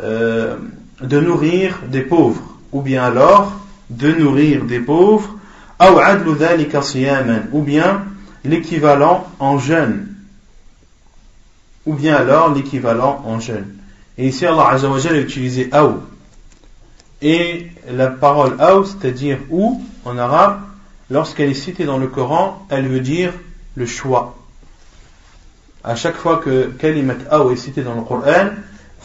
euh, de nourrir des pauvres ou bien alors de nourrir des pauvres أو عدل ذلك صياما ou bien l'équivalent en jeûne ou bien alors l'équivalent en jeûne. Et ici, Allah Azzawajal a utilisé aou. Et la parole aou, c'est-à-dire ou, en arabe, lorsqu'elle est citée dans le Coran, elle veut dire le choix. À chaque fois que kalimat aou est citée dans le Coran,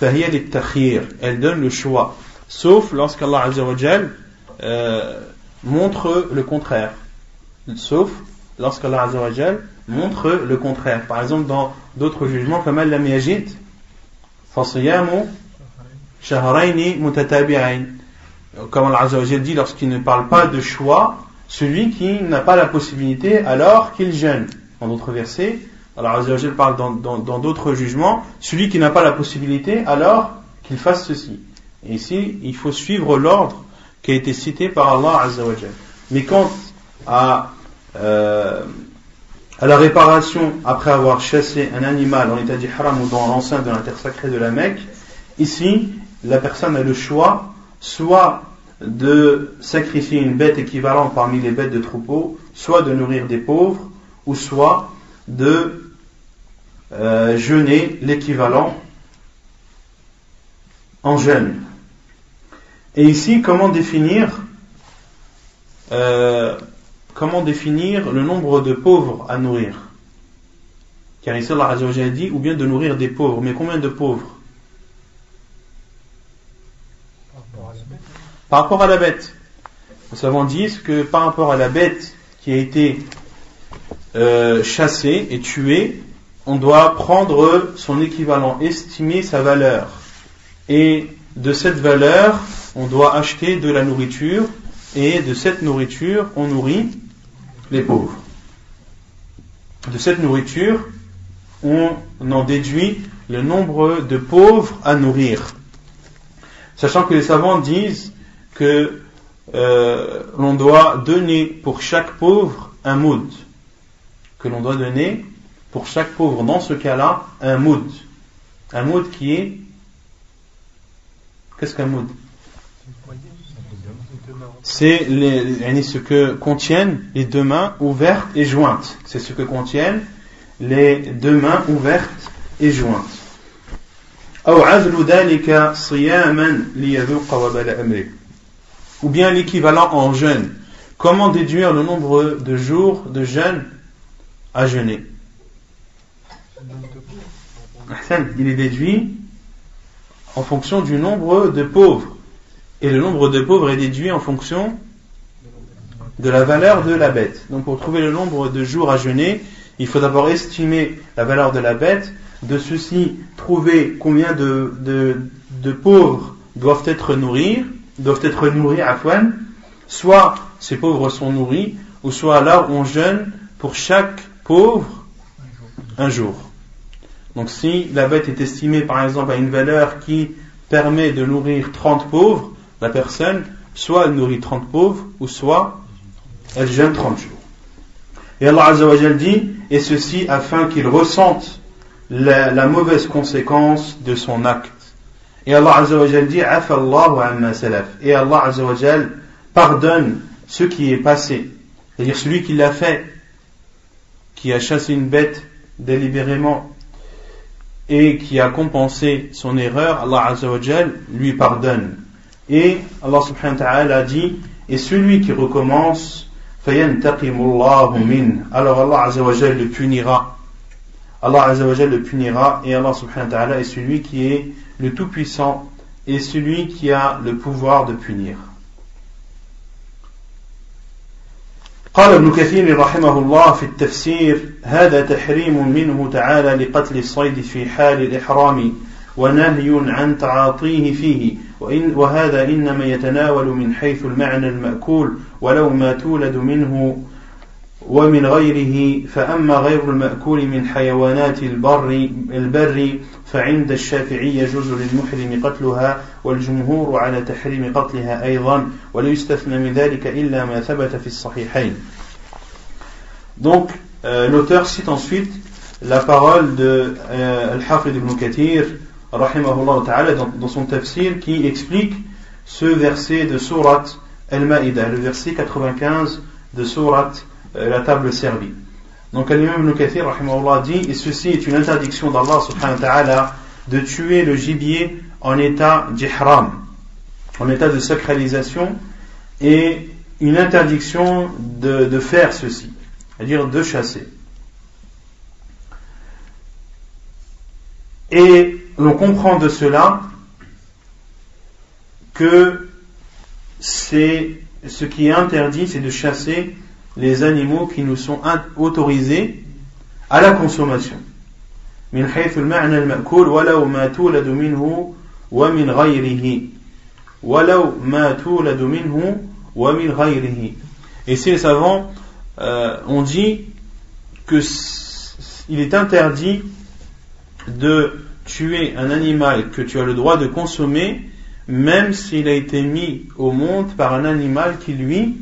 elle donne le choix. Sauf lorsqu'Allah Azzawajal euh, montre le contraire. Sauf lorsqu'Allah Azzawajal montre le contraire. Par exemple, dans d'autres jugements, comme al yajid, فَصِيَامُ شَهْرَيْنِ مُتَتَابِعَيْنِ comme Allah dit, lorsqu'il ne parle pas de choix, celui qui n'a pas la possibilité alors qu'il jeûne. Dans d'autres versets, Azzawajal parle dans d'autres jugements, celui qui n'a pas la possibilité alors qu'il fasse ceci. Et ici, il faut suivre l'ordre qui a été cité par Allah Azzawajal. Mais quant à, euh, à la réparation après avoir chassé un animal en état d'ihram ou dans l'enceinte de l'inter sacré de la Mecque, ici, la personne a le choix soit de sacrifier une bête équivalente parmi les bêtes de troupeau, soit de nourrir des pauvres, ou soit de euh, jeûner l'équivalent en jeûne. Et ici, comment définir euh, comment définir le nombre de pauvres à nourrir? Car ici, Allah a dit, ou bien de nourrir des pauvres. Mais combien de pauvres? Par rapport à la bête. Les savants disent que par rapport à la bête qui a été euh, chassée et tuée, on doit prendre son équivalent, estimer sa valeur. Et de cette valeur, on doit acheter de la nourriture, et de cette nourriture, on nourrit les pauvres. De cette nourriture, on en déduit le nombre de pauvres à nourrir. Sachant que les savants disent que euh, l'on doit donner pour chaque pauvre un moud. Que l'on doit donner pour chaque pauvre, dans ce cas-là, un moud. Un moud qui est. Qu'est-ce qu'un moud? C'est ce que contiennent les deux mains ouvertes et jointes. C'est ce que contiennent les deux mains ouvertes et jointes. Ou bien l'équivalent en jeûne. Comment déduire le nombre de jours de jeûne à jeûner? Il est déduit en fonction du nombre de pauvres. Et le nombre de pauvres est déduit en fonction de la valeur de la bête. Donc pour trouver le nombre de jours à jeûner, il faut d'abord estimer la valeur de la bête de ceci trouver combien de, de, pauvres doivent être nourris, doivent être nourris à soit ces pauvres sont nourris, ou soit là on jeûne pour chaque pauvre un jour. Donc si la bête est estimée par exemple à une valeur qui permet de nourrir 30 pauvres, la personne, soit elle nourrit 30 pauvres, ou soit elle jeûne 30 jours. Et Allah Azzawajal dit, et ceci afin qu'ils ressentent la, mauvaise conséquence de son acte. Et Allah Azzawajal dit Et Allah Azzawajal pardonne ce qui est passé. C'est-à-dire celui qui l'a fait, qui a chassé une bête délibérément et qui a compensé son erreur, Allah Azzawajal lui pardonne. Et Allah subhanahu wa ta'ala dit Et celui qui recommence, alors Allah Azzawajal le punira. Allah Azzawajal le punira et Allah subhanahu wa ta'ala est celui qui est le tout-puissant et celui qui a le pouvoir de punir. قال ابن كثير رحمه الله في التفسير هذا تحريم منه تعالى لقتل الصيد في حال الإحرام ونهي عن تعاطيه فيه وإن وهذا إنما يتناول من حيث المعنى المأكول ولو ما تولد منه ومن غيره فأما غير المأكول من حيوانات البر البر فعند الشافعي يجوز للمحرم قتلها والجمهور على تحريم قتلها أيضا ولا يستثنى من ذلك إلا ما ثبت في الصحيحين Donc, euh, l'auteur cite ensuite la parole de euh, Al-Hafid ibn Kathir, rahimahullah ta'ala, dans, dans son tafsir, qui explique ce verset de Surat Al-Ma'idah, le verset 95 de Surat Euh, la table servie. Donc l'imam Ibn Kathir dit et ceci est une interdiction d'Allah subhanahu wa ta'ala de tuer le gibier en état d'ihram, en état de sacralisation et une interdiction de, de faire ceci, c'est-à-dire de chasser. Et l'on comprend de cela que c'est ce qui est interdit, c'est de chasser les animaux qui nous sont autorisés à la consommation. من حيث المعنى المأكول ولو ما تولد منه ومن غيره ولو ما تولد منه ومن غيره Et ces savants euh, ont dit que il est interdit de tuer un animal que tu as le droit de consommer, même s'il a été mis au monde par un animal qui lui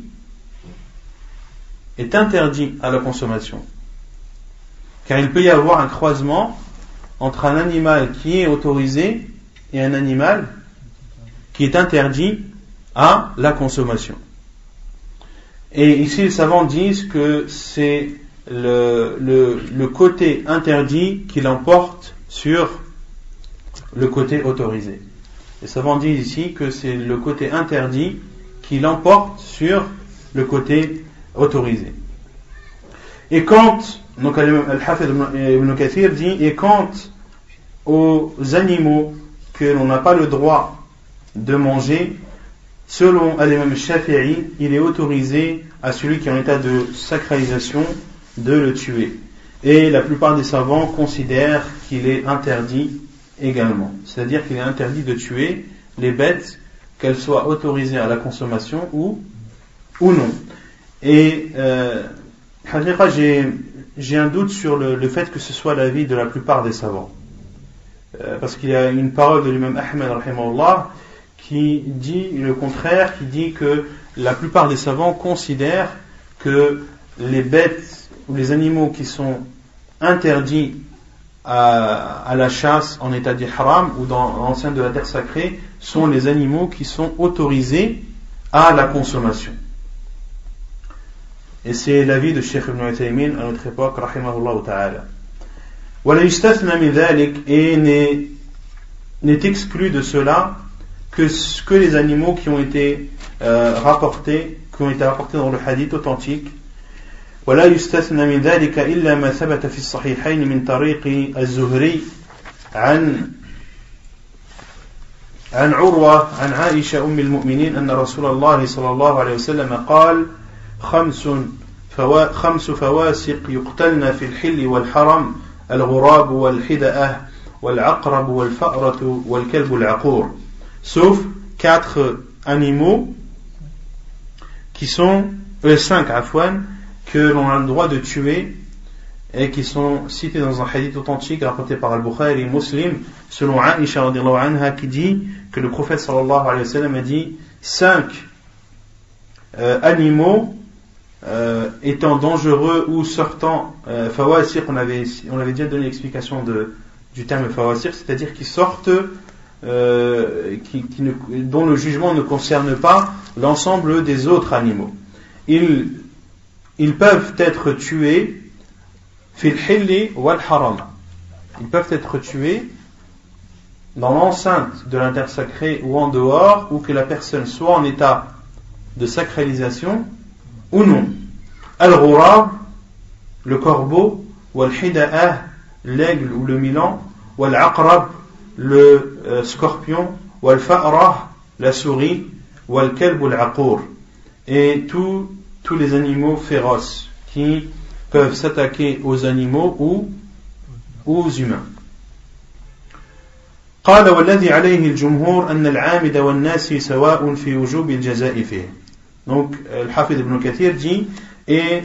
est interdit à la consommation. Car il peut y avoir un croisement entre un animal qui est autorisé et un animal qui est interdit à la consommation. Et ici, les savants disent que c'est le, côté interdit qui l'emporte sur le côté autorisé. Les savants disent ici que c'est le côté interdit qui l'emporte sur le côté autorisé. Et quand, donc Al-Hafid ibn Kathir dit, et quant aux animaux que l'on n'a pas le droit de manger, selon Al-Imam Shafi'i, il est autorisé à celui qui est en état de sacralisation de le tuer. Et la plupart des savants considèrent qu'il est interdit également. C'est-à-dire qu'il est interdit de tuer les bêtes, qu'elles soient autorisées à la consommation ou, ou non. Et euh, j'ai un doute sur le, fait que ce soit l'avis de la plupart des savants. Euh, parce qu'il y a une parole de l'imam Ahmed qui dit le contraire, qui dit que la plupart des savants considèrent que les bêtes ou les animaux qui sont interdits à, la chasse en état d'ihram ou dans l'enceinte de la terre sacrée sont les animaux qui sont autorisés à la consommation. Et c'est l'avis de Sheikh Ibn Uthaymin à notre époque, rahimahullah ta'ala. Et n'est exclu de cela que, que les animaux qui ont été euh, rapportés, qui ont été rapportés dans le hadith authentique, ولا يستثنى من ذلك إلا ما ثبت في الصحيحين من طريق الزهري عن عن عروة عن عائشة أم المؤمنين أن رسول الله صلى الله عليه وسلم قال خمس فوا خمس فواسق يقتلن في الحل والحرم الغراب والحدأة والعقرب والفأرة والكلب العقور sauf quatre animaux qui sont euh, cinq afwan que l'on a le droit de tuer et qui sont cités dans un hadith authentique rapporté par Al-Bukhari et Muslim selon Aisha anha qui dit que le prophète sallallahu alayhi wa sallam a dit cinq euh, animaux euh, étant dangereux ou sortant euh, fawasir on avait, déjà donné l'explication du terme fawasir c'est-à-dire qui sortent euh, dont le jugement ne concerne pas l'ensemble des autres animaux ils peuvent être tués fil wal haram. Ils peuvent être tués dans l'enceinte de l'intersacré ou en dehors, ou que la personne soit en état de sacralisation ou non. Al-Ghurab, le corbeau, wal hida'ah, l'aigle ou le milan, wal aqrab, le euh, scorpion, wal fa'rah, la souris, wal kalb al Et tout tous les animaux féroces qui peuvent s'attaquer aux animaux ou aux humains. قال والذي عليه الجمهور أن العامد والناس سواء في وجوب الجزاء فيه. Donc, le Hafid ibn Kathir dit, et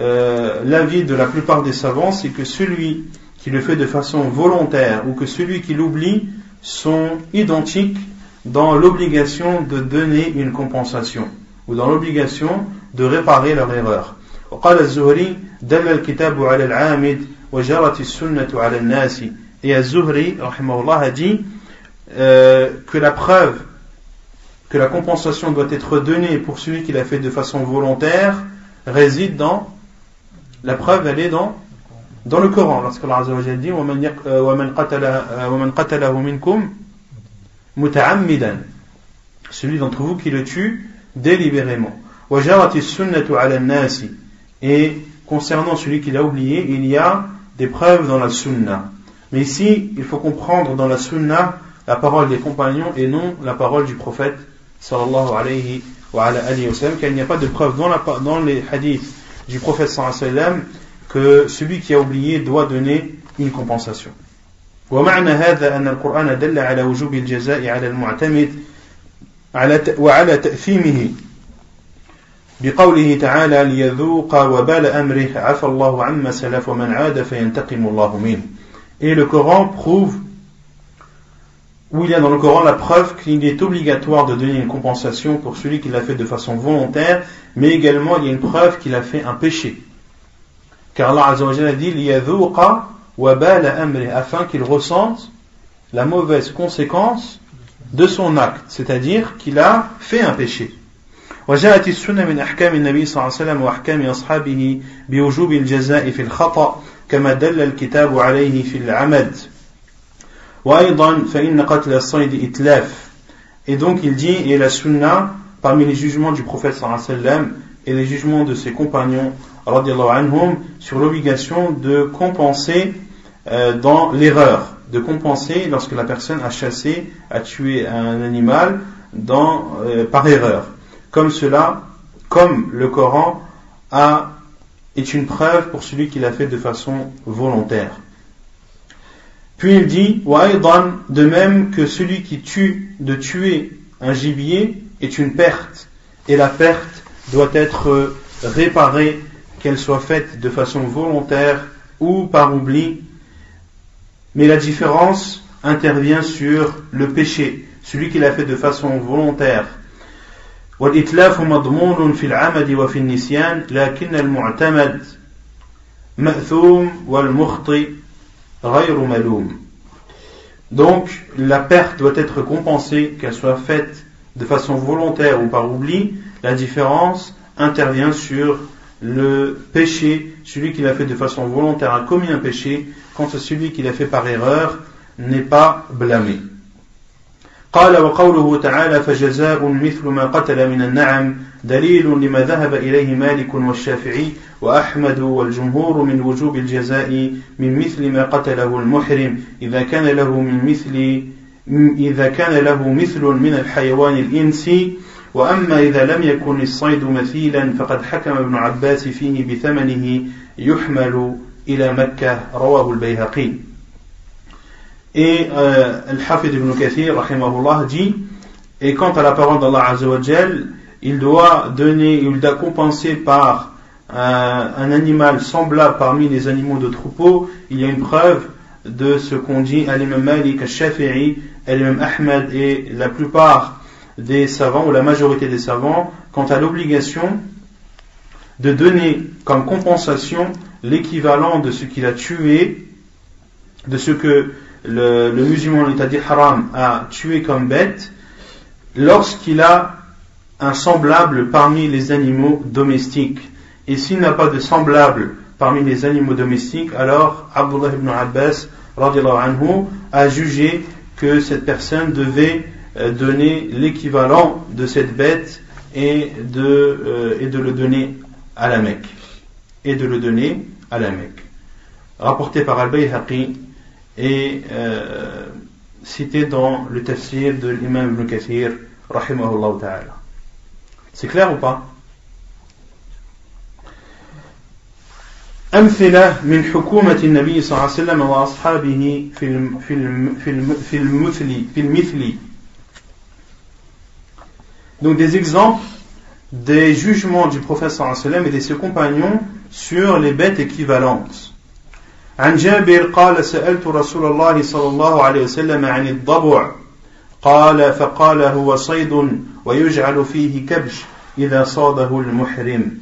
euh, l'avis de la plupart des savants, c'est que celui qui le fait de façon volontaire ou que celui qui l'oublie sont identiques dans l'obligation de donner une compensation ou dans l'obligation de réparer leur erreur. وقال الزهري دل الكتاب على العامد وجرت السنة على الناس et Az-Zuhri a dit euh, que la preuve que la compensation doit être donnée pour celui qui l'a fait de façon volontaire réside dans la preuve elle est dans dans le Coran lorsque Allah Azza wa Jalla dit ومن قتل ومن قتله منكم متعمدا celui d'entre vous qui le tue délibérément et concernant celui qui l'a oublié, il y a des preuves dans la sunna. Mais ici, il faut comprendre dans la sunna la parole des compagnons et non la parole du prophète sallallahu alayhi wa alayhi wa sallam, car il n'y a pas de preuve dans, la, dans les hadiths du prophète sallallahu alayhi wa sallam que celui qui a oublié doit donner une compensation. ومعنى هذا أن القرآن دل على وجوب الجزاء على المعتمد وعلى تأثيمه بقوله تعالى ليذوق وبال أمره عفى الله عما سلف ومن عاد فينتقم الله منه Et le Coran prouve, où il y a dans le Coran la preuve qu'il est obligatoire de donner une compensation pour celui qui l'a fait de façon volontaire, mais également il y a une preuve qu'il a fait un péché. Car Allah a dit liyadhuqa wa bala amri afin qu'il ressente la mauvaise conséquence de son acte, c'est-à-dire qu'il a fait un péché. وجاءت السنة من أحكام النبي صلى الله عليه وسلم وأحكام أصحابه بوجوب الجزاء في الخطأ كما دل الكتاب عليه في العمد et donc il dit, et la sunna, parmi les jugements du prophète sallam et les jugements de ses compagnons sur l'obligation de compenser euh, dans l'erreur, de compenser lorsque la personne a chassé, a tué un animal dans, euh, par erreur. Comme cela, comme le Coran a, est une preuve pour celui qui l'a fait de façon volontaire. Puis il dit, de même que celui qui tue, de tuer un gibier est une perte, et la perte doit être réparée, qu'elle soit faite de façon volontaire ou par oubli. Mais la différence intervient sur le péché, celui qui l'a fait de façon volontaire والإتلاف مضمون في العمد وفي النسيان لكن المعتمد مأثوم والمخطئ غير ملوم Donc, la perte doit être compensée, qu'elle soit faite de façon volontaire ou par oubli. La différence intervient sur le péché. Celui qui l'a fait de façon volontaire a commis un péché, quant à celui qui l'a fait par erreur n'est pas blâmé. قال وقوله تعالى فجزاء مثل ما قتل من النعم دليل لما ذهب إليه مالك والشافعي وأحمد والجمهور من وجوب الجزاء من مثل ما قتله المحرم. إذا كان له من مثل إذا كان له مثل من الحيوان الإنسي وأما إذا لم يكن الصيد مثيلا فقد حكم ابن عباس فيه بثمنه يحمل إلى مكة رواه البيهقي. Et euh, Al-Hafid ibn Kathir, dit Et quant à la parole d'Allah Azzawajal, il doit donner, il doit compenser par un, un, animal semblable parmi les animaux de troupeau. Il y a une preuve de ce qu'on dit à l'imam Malik, al-Shafi'i, à l'imam Ahmed et la plupart des savants, ou la majorité des savants, quant à l'obligation de donner comme compensation l'équivalent de ce qu'il a tué, de ce que le, le musulman, l'état dit haram, a tué comme bête lorsqu'il a un semblable parmi les animaux domestiques. Et s'il n'a pas de semblable parmi les animaux domestiques, alors Abdullah ibn Abbas anhu, a jugé que cette personne devait euh, donner l'équivalent de cette bête et de, euh, et de le donner à la Mecque. Et de le donner à la Mecque. Rapporté par Al-Bayhaqi est euh, cité dans le tafsir de l'imam Ibn Kathir, rahimahullah ta'ala. C'est clair ou pas أمثلة من حكومة النبي صلى الله عليه وسلم وأصحابه في الم في الم في الم في المثل في المثل Donc des exemples des jugements du prophète صلى الله عليه وسلم et de ses compagnons sur les bêtes équivalentes. عن جابر قال سألت رسول الله صلى الله عليه وسلم عن الضبع قال فقال هو صيد ويجعل فيه كبش إذا صاده المحرم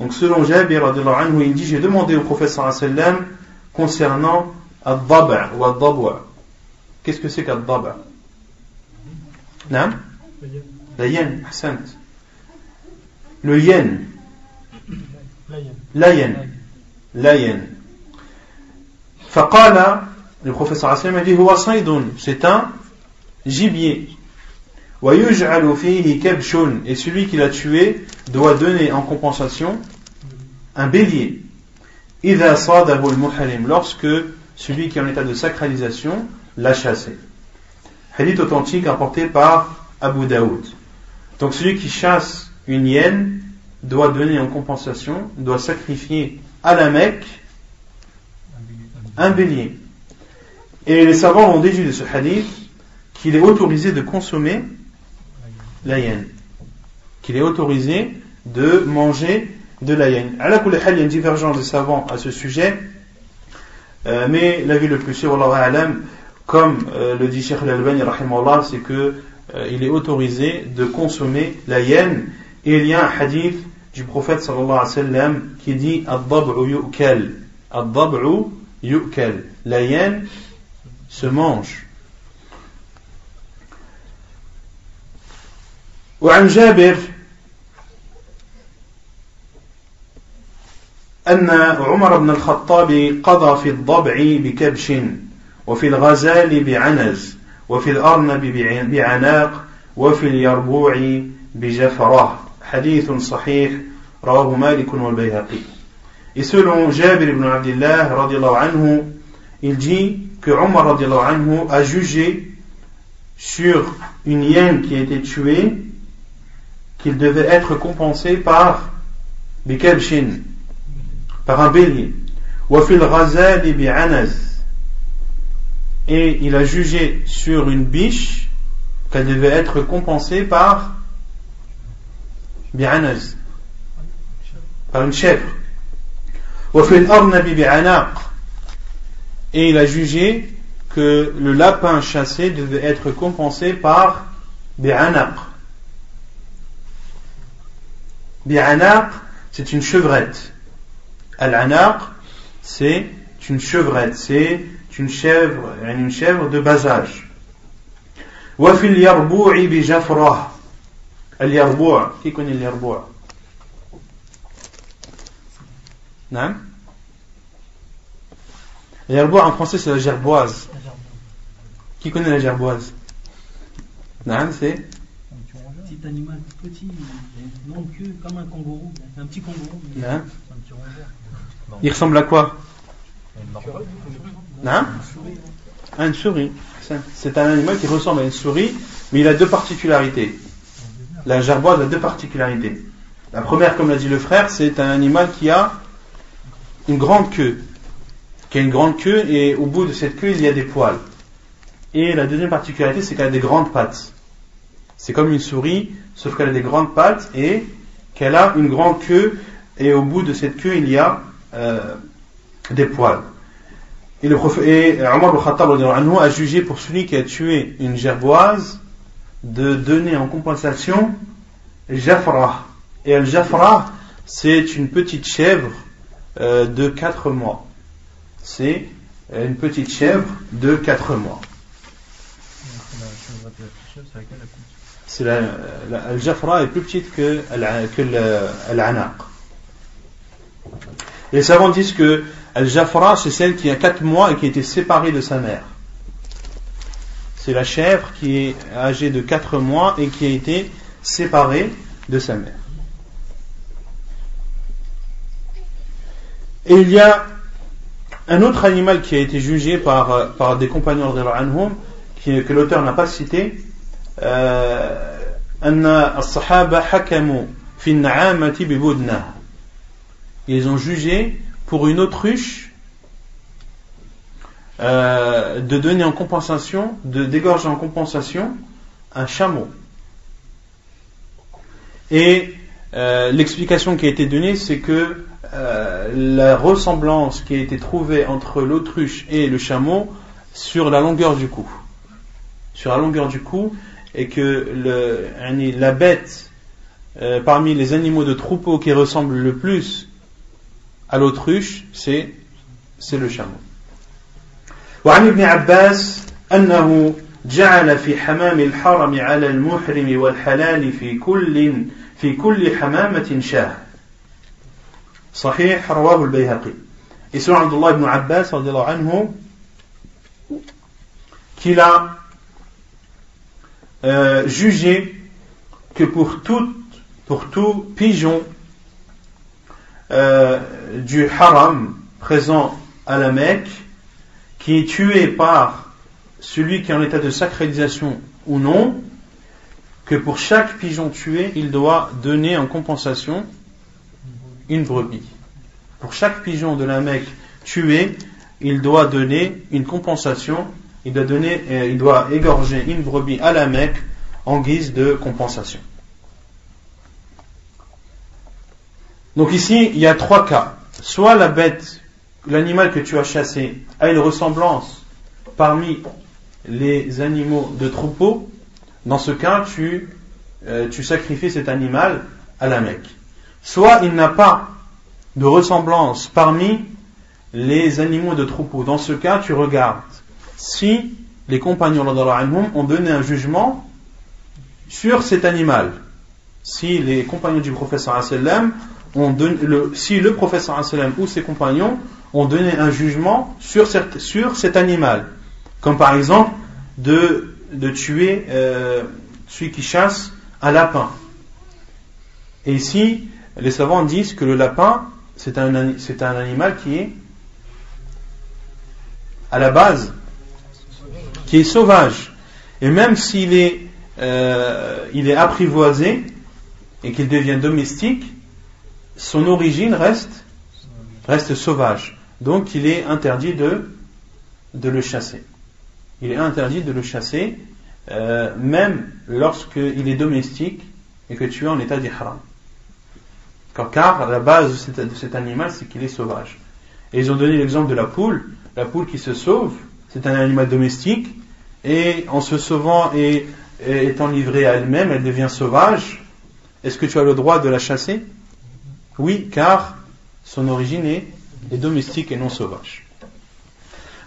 Donc selon Jabir anhu, il dit j'ai demandé au prophète sallallahu alayhi wa sallam concernant ad-dab' ou ad-dabwa. Qu'est-ce que c'est qu'ad-dab' Non La yen, Hassan. Le yen. La yen. La yen. Faqala, le professeur Hassan a dit Huwa saydun, c'est un gibier. Et celui qui l'a tué doit donner en compensation un bélier. Lorsque celui qui est en état de sacralisation l'a chassé. Hadith authentique apporté par Abu Daoud. Donc celui qui chasse une hyène doit donner en compensation, doit sacrifier à la Mecque un bélier. Et les savants ont déduit de ce hadith qu'il est autorisé de consommer la hyène. Qu'il est autorisé de manger de la hyène. Il y a une divergence des savants à ce sujet, euh, mais l'avis le plus sûr, comme euh, le dit Sheikh Al-Albani, c'est que euh, il est autorisé de consommer la hyène. Et il y a un hadith du prophète sallallahu alayhi wa sallam qui dit Ad-dab'u yu'kal. Yu'kal. La hyène se mange. وعن جابر أن عمر بن الخطاب قضى في الضبع بكبش وفي الغزال بعنز وفي الأرنب بعناق وفي اليربوع بجفرة حديث صحيح رواه مالك والبيهقي Et selon Jabir ibn Abdullah anhu, il dit que Omar anhu a jugé sur une hyène qui a été tuée qu'il devait être compensé par bikabshin, par un bélier. Et il a jugé sur une biche qu'elle devait être compensée par bi'anaz, par une chèvre. Et il a jugé que le lapin chassé devait être compensé par bi'anaq. Bi'anaq, c'est une chevrette. Al-anaq, c'est une chevrette, c'est une chèvre, une chèvre de bas âge. وفي اليربوع بجفرة اليربوع qui connaît اليربوع Non Gerbois en français c'est la gerboise. Qui connaît la gerboise? Non, c'est? Petit animal petit, non queue, comme un kangourou, un petit kangourou. Il ressemble à quoi? Non hein. une souris. C'est un animal qui ressemble à une souris, mais il a deux particularités. La gerboise a deux particularités. La première, comme l'a dit le frère, c'est un animal qui a une grande queue. Qui a une grande queue et au bout de cette queue, il y a des poils. Et la deuxième particularité, c'est qu'elle a des grandes pattes. C'est comme une souris, sauf qu'elle a des grandes pattes et qu'elle a une grande queue et au bout de cette queue, il y a euh, des poils. Et, le et Omar al-Khattab a jugé pour celui qui a tué une gerboise de donner en compensation Jafra. Et al Jafra, c'est une petite chèvre euh, de 4 mois. C'est une petite chèvre de 4 mois. C'est la, la, Jafra est plus petite que, que l'Anaq. Les savants disent que Al-Jafra, c'est celle qui a 4 mois et qui a été séparée de sa mère. C'est la chèvre qui est âgée de 4 mois et qui a été séparée de sa mère. Et il y a un autre animal qui a été jugé par, par des compagnons de Anhum, que l'auteur n'a pas cité. Euh, ils ont jugé pour une autruche euh, de donner en compensation, de dégorger en compensation un chameau. Et euh, l'explication qui a été donnée, c'est que euh, la ressemblance qui a été trouvée entre l'autruche et le chameau sur la longueur du cou. Sur la longueur du cou, et que le, la bête parmi les animaux de troupeau qui ressemble le plus à l'autruche, c'est, c'est le chameau. وعن ابن عباس أنه جعل في حمام الحرم على المحرم والحلال في كل في كل حمامة شاه Sahih Rawahu al-Bayhaqi. Et selon Abdullah ibn Abbas, qu'il a euh, jugé que pour tout, pigeon euh, du haram présent à la Mecque, qui est tué par celui qui est en état de sacralisation ou non, que pour chaque pigeon tué, il doit donner en compensation une brebis. Pour chaque pigeon de la Mecque tué, il doit donner une compensation, il doit, donner, euh, il doit égorger une brebis à la Mecque en guise de compensation. Donc ici, il y a trois cas. Soit la bête, l'animal que tu as chassé, a une ressemblance parmi les animaux de troupeau. Dans ce cas, tu, euh, tu sacrifies cet animal à la Mecque. Soit il n'a pas de ressemblance parmi les animaux de troupeau. Dans ce cas, tu regardes si les compagnons ont donné un jugement sur cet animal. Si les compagnons du professeur ont donné, si le professeur ou ses compagnons ont donné un jugement sur, cet animal, comme par exemple de, de tuer euh, celui qui chasse un lapin. Et ici, les savants disent que le lapin, c'est un, animal qui est à la base, qui est sauvage. Et même s'il est, euh, apprivoisé et qu'il devient domestique, son origine reste, sauvage. Donc il est interdit de, de le chasser. Il est interdit de le chasser, euh, même lorsqu'il est domestique et que tu es en état d'ihram. Car la base de cet, animal, c'est qu'il est sauvage. Et ils ont donné l'exemple de la poule. La poule qui se sauve, c'est un animal domestique, et en se sauvant et, étant livrée à elle-même, elle devient sauvage. Est-ce que tu as le droit de la chasser? Oui, car son origine est, est domestique et non sauvage.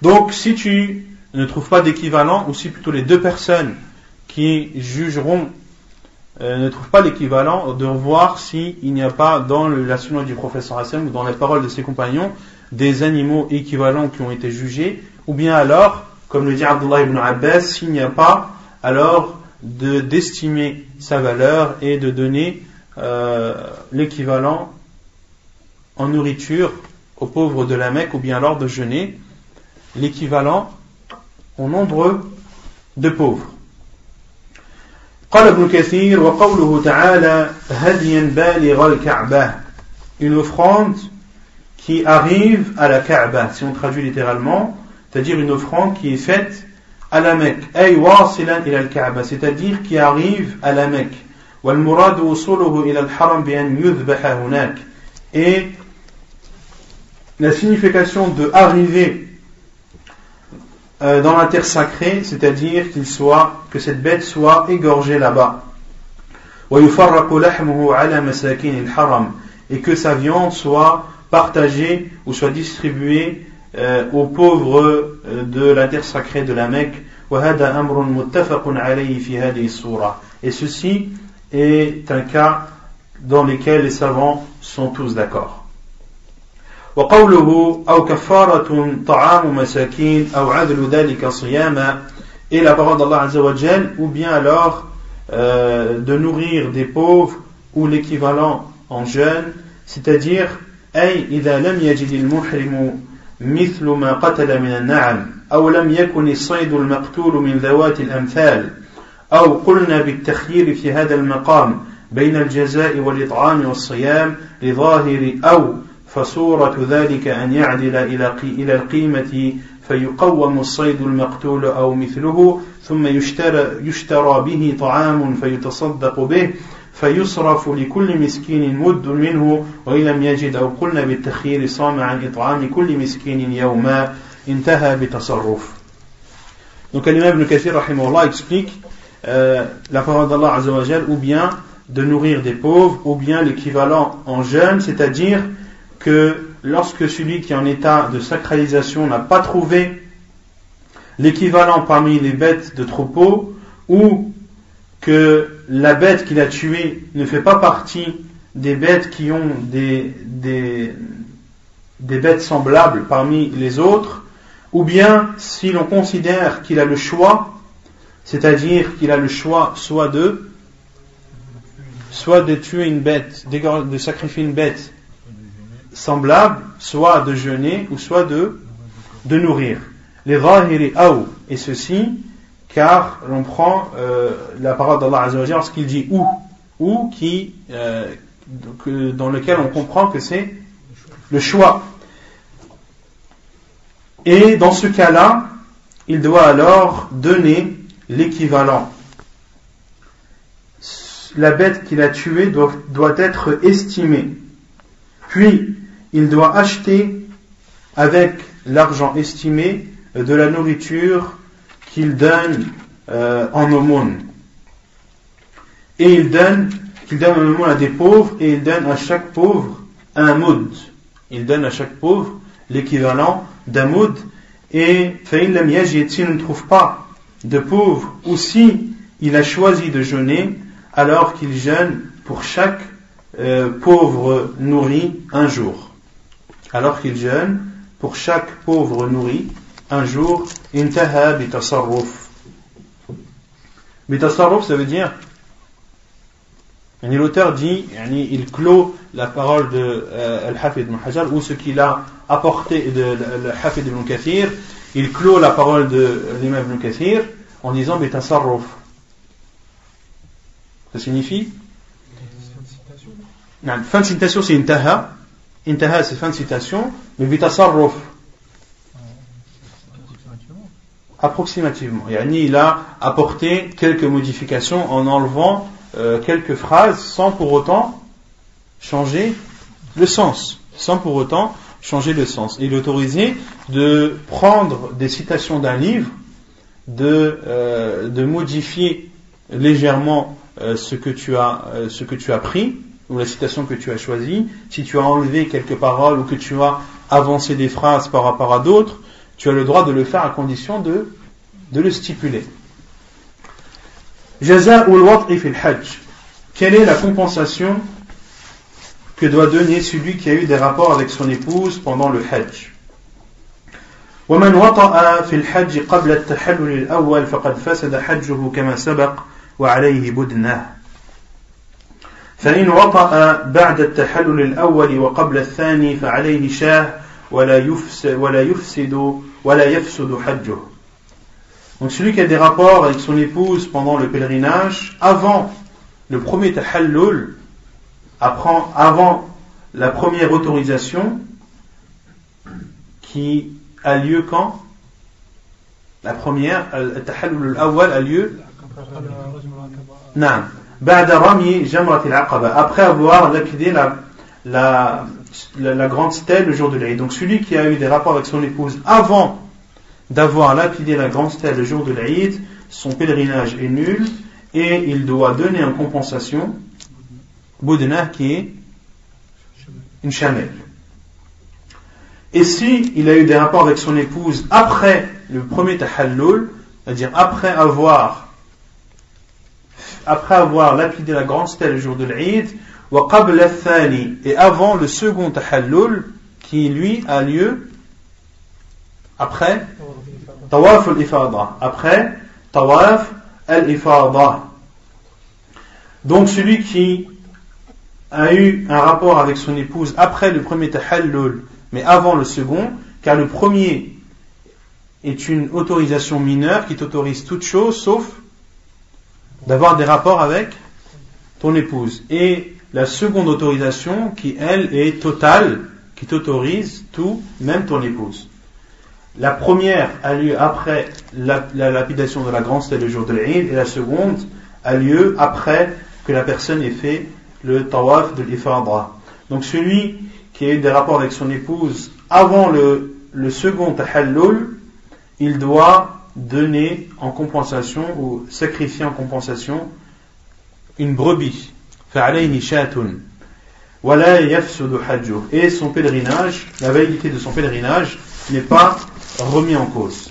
Donc, si tu ne trouves pas d'équivalent, ou si plutôt les deux personnes qui jugeront euh, ne trouve pas l'équivalent de voir s'il n'y a pas dans la sunna du professeur Hassan ou dans les paroles de ses compagnons des animaux équivalents qui ont été jugés, ou bien alors, comme le dit Abdullah ibn Abbas, s'il n'y a pas, alors d'estimer sa valeur et de donner euh, l'équivalent en nourriture aux pauvres de la Mecque, ou bien alors de jeûner l'équivalent au nombre de pauvres. قال ابن كثير وقوله تعالى هديا بالغ الكعبة une offrande qui arrive à la Kaaba si on traduit littéralement c'est-à-dire une offrande qui est faite à la Mecque أي واصلا إلى الكعبة c'est-à-dire qui arrive à la Mecque والمراد وصوله إلى الحرم بأن يذبح هناك et la signification de arriver euh, dans la terre sacrée, c'est-à-dire qu'il soit, que cette bête soit égorgée là-bas. Et que sa viande soit partagée ou soit distribuée euh, aux pauvres euh, de la terre sacrée de la Mecque. Et ceci est un cas dans lequel les savants sont tous d'accord. وقوله أو كفارة طعام مساكين أو عدل ذلك صياما. Et la parole d'Allah Azzawajal ou bien alors euh, de nourrir des pauvres ou l'équivalent en jeûne c'est-à-dire أي إذا لم يجد المحرم مثل ما قتل من النعم أو لم يكن الصيد المقتول من ذوات الأمثال أو قلنا بالتخيير في هذا المقام بين الجزاء والإطعام والصيام لظاهر أو فصورة ذلك أن يعدل إلى القيمة فيقوم الصيد المقتول أو مثله ثم يشترى, يشترى به طعام فيتصدق به فيصرف لكل مسكين مد منه وإن لم يجد أو قلنا بالتخيير صام عن إطعام كل مسكين يوما انتهى بتصرف. Donc l'imam Ibn Kathir rahimahullah explique euh, la parole d'Allah azawajal ou bien de nourrir des pauvres ou bien l'équivalent en jeûne, c'est-à-dire que lorsque celui qui est en état de sacralisation n'a pas trouvé l'équivalent parmi les bêtes de troupeau, ou que la bête qu'il a tuée ne fait pas partie des bêtes qui ont des, bêtes semblables parmi les autres, ou bien si l'on considère qu'il a le choix, c'est-à-dire qu'il a le choix soit de soit de tuer une bête, de sacrifier une bête semblable, soit de jeûner ou soit de, de nourrir. Les rahiri aou, et ceci, car l'on prend euh, la parole d'Allah Azzawajal lorsqu'il dit ou, ou qui, euh, dans lequel on comprend que c'est le choix. Et dans ce cas-là, il doit alors donner l'équivalent. La bête qu'il a tuée doit, doit être estimée Puis, il doit acheter avec l'argent estimé de la nourriture qu'il donne euh, en aumône. Et il donne, qu'il donne en aumône à des pauvres, et il donne à chaque pauvre un moud. Il donne à chaque pauvre l'équivalent d'un moud. Et s'il ne trouve pas de pauvre, ou si il a choisi de jeûner, alors qu'il jeûne pour chaque euh, pauvre nourri un jour. Alors qu'il jeûne pour chaque pauvre nourri un jour, intaha bitasarruf. Bitasarruf, ça veut dire, l'auteur dit, il clôt la parole de euh, Al-Hafid ibn Hajar, ou ce qu'il a apporté de Al-Hafid ibn Kathir, il clôt la parole de l'imam ibn Kathir en disant bitasarruf. Ça signifie? Fin de citation c'est intaha. Fin citation, mais. Approximativement. Yani, il a apporté quelques modifications en enlevant euh, quelques phrases sans pour autant changer le sens. Sans pour autant changer le sens. il est autorisé de prendre des citations d'un livre, de, euh, de modifier légèrement euh, ce, que tu as, ce que tu as pris, ou la citation que tu as choisie, si tu as enlevé quelques paroles ou que tu as avancé des phrases par rapport à d'autres, tu as le droit de le faire à condition de, de le stipuler. Jaza ou hajj. Quelle est la compensation que doit donner celui qui a eu des rapports avec son épouse pendant le hajj ومن وطأ في الحج قبل التحلل الأول فقد فسد حجه كما سبق وعليه بدنه فإن وطأ بعد التحلل الأول وقبل الثاني فعليه شاه ولا يفسد ولا يفسد ولا يفسد حجه. Donc celui qui a des rapports avec son épouse pendant le pèlerinage, avant le premier tahallul, avant la première autorisation, qui a lieu quand La première, le tahallul al-awwal a lieu Non après avoir lapidé la, la, la, grande stèle le jour de l'Aïd. Donc celui qui a eu des rapports avec son épouse avant d'avoir lapidé la grande stèle le jour de l'Aïd, son pèlerinage est nul et il doit donner en compensation Boudena qui est une chamelle. Et si il a eu des rapports avec son épouse après le premier tahallul, c'est-à-dire après avoir après avoir lapidé la grande stèle le jour de l'Eid, et avant le second tahallul, qui lui a lieu après tawaf al-ifada, après tawaf al-ifada. Donc celui qui a eu un rapport avec son épouse après le premier tahallul, mais avant le second, car le premier est une autorisation mineure qui t'autorise toute chose sauf d'avoir des rapports avec ton épouse. Et la seconde autorisation qui, elle, est totale, qui t'autorise tout, même ton épouse. La première a lieu après la, lapidation de la grande stèle le jour de l'Eid, et la seconde a lieu après que la personne ait fait le tawaf de l'ifadra. Donc celui qui a eu des rapports avec son épouse avant le, le second tahallul, il doit donner en compensation ou sacrifier en compensation une brebis. Et son pèlerinage, la validité de son pèlerinage n'est pas remis en cause.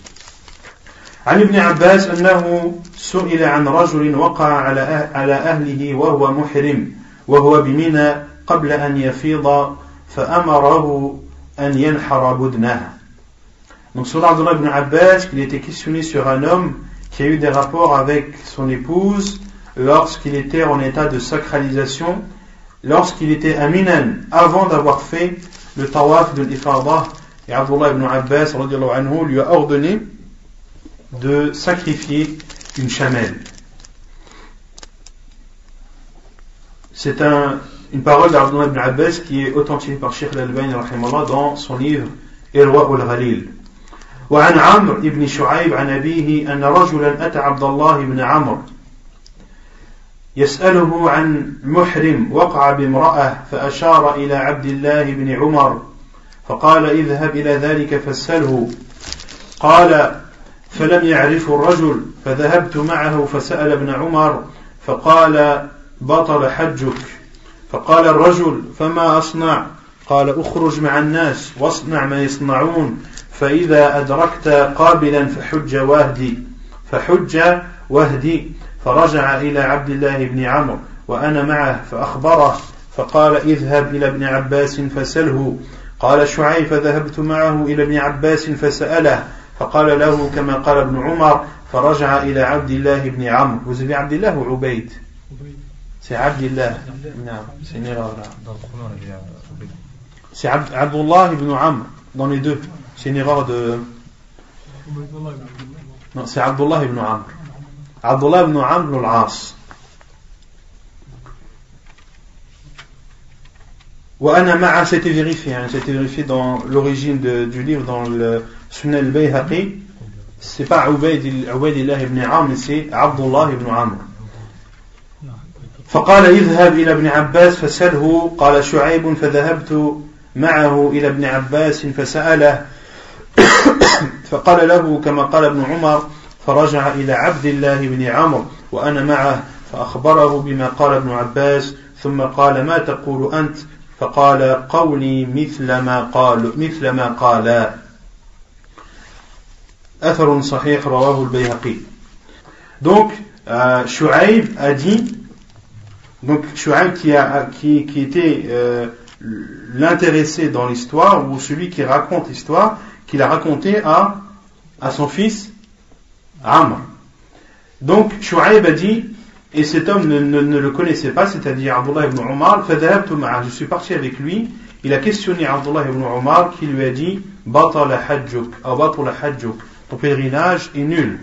عن ابن عباس أنه سئل عن رجل وقع على على أهله وهو محرم وهو بمنى قبل أن يفيض فأمره أن ينحر بدنه Donc sur Abdullah ibn Abbas, il était questionné sur un homme qui a eu des rapports avec son épouse lorsqu'il était en état de sacralisation, lorsqu'il était aminan, avant d'avoir fait le tawaf de l'Ifardah. Et Abdullah ibn Abbas anhu, lui a ordonné de sacrifier une chamelle. C'est un, une parole d'Abdullah ibn Abbas qui est authentifiée par Sheikh al-Albani dans son livre Irwa al-Ghalil. وعن عمرو بن شعيب عن أبيه أن رجلا أتى عبد الله بن عمرو يسأله عن محرم وقع بامرأة فأشار إلى عبد الله بن عمر فقال اذهب إلى ذلك فاسأله. قال فلم يعرفه الرجل فذهبت معه فسأل ابن عمر فقال بطل حجك. فقال الرجل فما أصنع؟ قال اخرج مع الناس واصنع ما يصنعون. فإذا أدركت قابلا فحج واهدي فحج واهدي. فرجع إلى عبد الله بن عمرو وأنا معه فأخبره فقال اذهب إلى ابن عباس فسله. قال شعيب فذهبت معه إلى ابن عباس فسأله. فقال له كما قال ابن عمر. فرجع إلى عبد الله بن عمرو. Vous avez عبد الله ou عبيد C'est عبد الله. نعم. c'est là C'est Abdullah ibn Amr dans les deux. C'est une erreur de Non c'est Abdullah ibn Amr Abdullah ibn Amr al-As وأنا مع c'était vérifié hein, c'était vérifié dans l'origine du livre dans le Sunnah al-Bayhaqi c'est pas Ubaidillah ibn Amr c'est Abdullah ibn Amr فقال اذهب إلى ابن عباس فسأله قال شعيب فذهبت معه إلى ابن عباس فسأله فقال له كما قال ابن عمر فرجع إلى عبد الله بن عمرو وأنا معه فأخبره بما قال ابن عباس ثم قال ما تقول أنت؟ فقال قولي مثل ما قال مثل ما قال. أثر صحيح رواه البيهقي. Donc euh, Shu'aib a dit donc Shu'aib qui, qui, qui était euh, l'intéressé dans l'histoire ou celui qui raconte l'histoire qu'il a raconté à, son fils Amr. Donc Shu'aib a dit et cet homme ne, le connaissait pas, c'est-à-dire Abdullah ibn Omar, je suis parti avec lui, il a questionné Abdullah ibn Omar qui lui a dit ton pèlerinage est nul.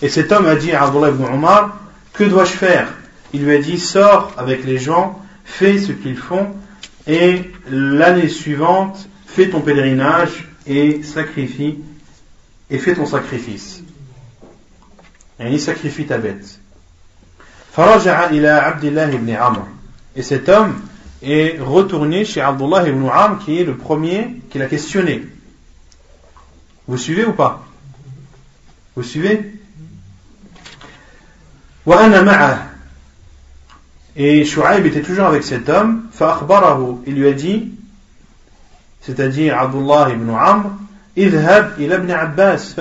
Et cet homme a dit à Abdullah ibn Omar Que dois-je faire? Il lui a dit Sors avec les gens, fais ce qu'ils font, et l'année suivante, fais ton pèlerinage et sacrifie, et fais ton sacrifice. Et il sacrifie ta bête. Et cet homme est retourné chez Abdullah ibn Amr qui est le premier qui l'a questionné. Vous suivez ou pas? Vous suivez? Et Shu'aib était toujours avec cet homme. Il lui a dit, c'est-à-dire Abdullah ibn Amr, idhab ila ibn Abbas,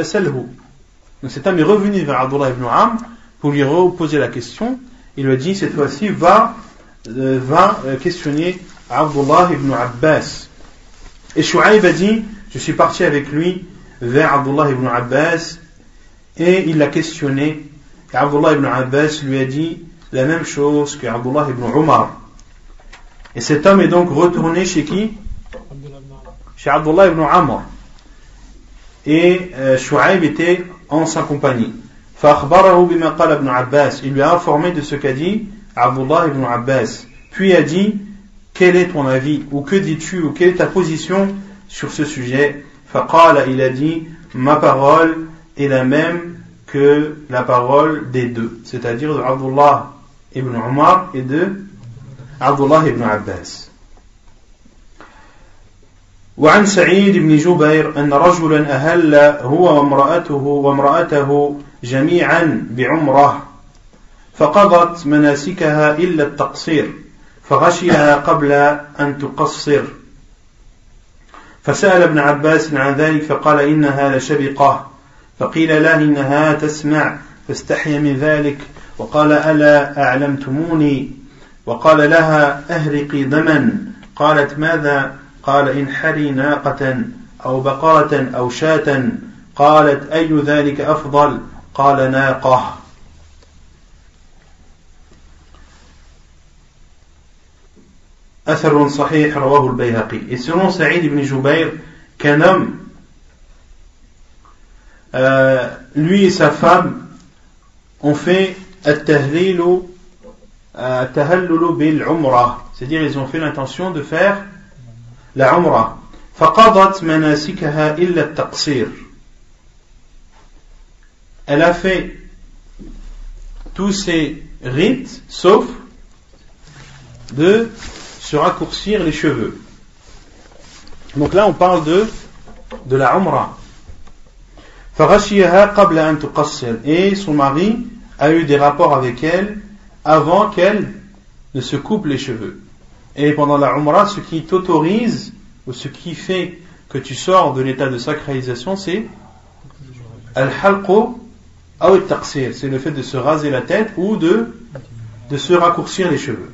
Donc cet homme est revenu vers Abdullah ibn Amr pour lui reposer la question, il lui a dit cette fois-ci va, euh, va euh, questionner Abdullah ibn Abbas. Et Shu'aib a dit je suis parti avec lui vers Abdullah ibn Abbas et il l'a questionné. Et Abdullah ibn Abbas lui a dit la même chose que Abdullah ibn Umar. Et cet homme est donc retourné chez qui? chez Abdullah ibn Amr. Et euh, Shu'aib était en sa compagnie. Il lui a informé de ce qu'a dit Abdullah ibn Abbas. Puis a dit Quel est ton avis Ou que dis-tu Ou quelle est ta position sur ce sujet? Il a dit Ma parole est la même que la parole des deux, c'est-à-dire de Abdullah ibn Omar et de Abdullah ibn Abbas. وعن سعيد بن جبير أن رجلا أهل هو وامرأته وامرأته جميعا بعمرة فقضت مناسكها إلا التقصير فغشيها قبل أن تقصر. فسأل ابن عباس عن ذلك فقال إنها لشبقة فقيل له إنها تسمع فاستحيا من ذلك وقال ألا أعلمتموني؟ وقال لها أهرقي دما قالت ماذا؟ قال إن حري ناقة أو بقرة أو شاة قالت أي ذلك أفضل؟ قال ناقة. أثر صحيح رواه البيهقي. سيرون سعيد بن جبير كان lui et sa femme ont fait التهليل التهلل بالعمرة c'est-à-dire ils ont fait l'intention de faire la umrah فقضت مناسكها إلا التقصير elle a fait tous ses rite, sauf de se raccourcir les cheveux. Donc là, on parle de, de la Umrah. Et son mari a eu des rapports avec elle avant qu'elle ne se coupe les cheveux. Et pendant la Umrah, ce qui t'autorise, ou ce qui fait que tu sors de l'état de sacralisation, c'est al-halqo c'est le fait de se raser la tête ou de, de se raccourcir les cheveux.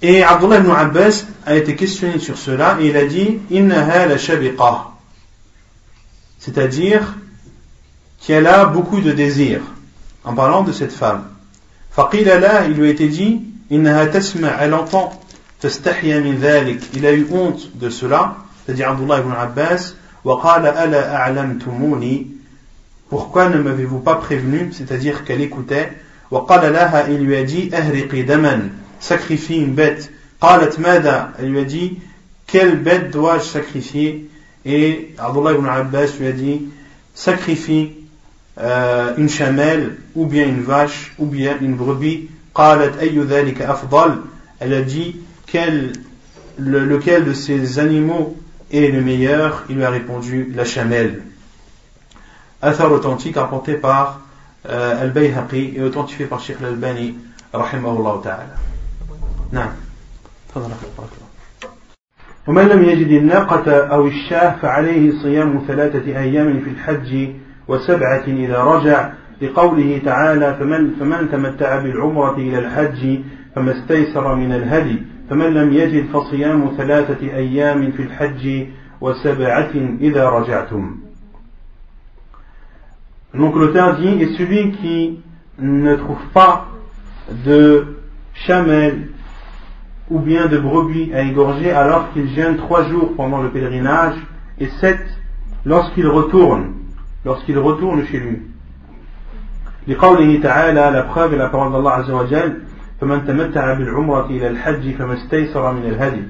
Et Abdullah ibn Abbas a été questionné sur cela et il a dit Innaha la. C'est-à-dire qu'elle a beaucoup de désirs en parlant de cette femme. Faqila la, il lui a été dit Innaha tasma, elle entend tastahya min dhalik. Il a eu honte de cela, c'est-à-dire Abdullah ibn Abbas وقال ألا أعلمتموني Pourquoi ne m'avez-vous pas prévenu C'est-à-dire qu'elle écoutait. وقال لها il lui a dit أهرقي دما sacrifie une bête. قالت ماذا Elle lui a dit quelle bête dois-je sacrifier Et Abdullah ibn Abbas lui a dit sacrifie euh, une chamelle ou bien une vache ou bien une brebis. قالت أي ذلك أفضل Elle a dit quel, le, lequel de ces animaux est le meilleur Il lui a répondu la chamelle. Athar authentique apporté par euh, Al-Bayhaqi et authentifié par Sheikh Al-Albani rahimahullah ta'ala. نعم تفضل ومن لم يجد الناقة أو الشاه فعليه صيام ثلاثة أيام في الحج وسبعة إذا رجع لقوله تعالى فمن, فمن تمتع بالعمرة إلى الحج فما استيسر من الهدي فمن لم يجد فصيام ثلاثة أيام في الحج وسبعة إذا رجعتم Donc l'auteur dit, et celui qui ne trouve pas de chamelle ou bien de brebis à égorger alors qu'il gêne trois jours pendant le pèlerinage et sept lorsqu'il retourne, lorsqu'il retourne chez lui. لقوله تعالى la preuve est la parole d'Allah عز وجل فمن تمتع بالعمرة إلى الحج فما استيسر من الهدي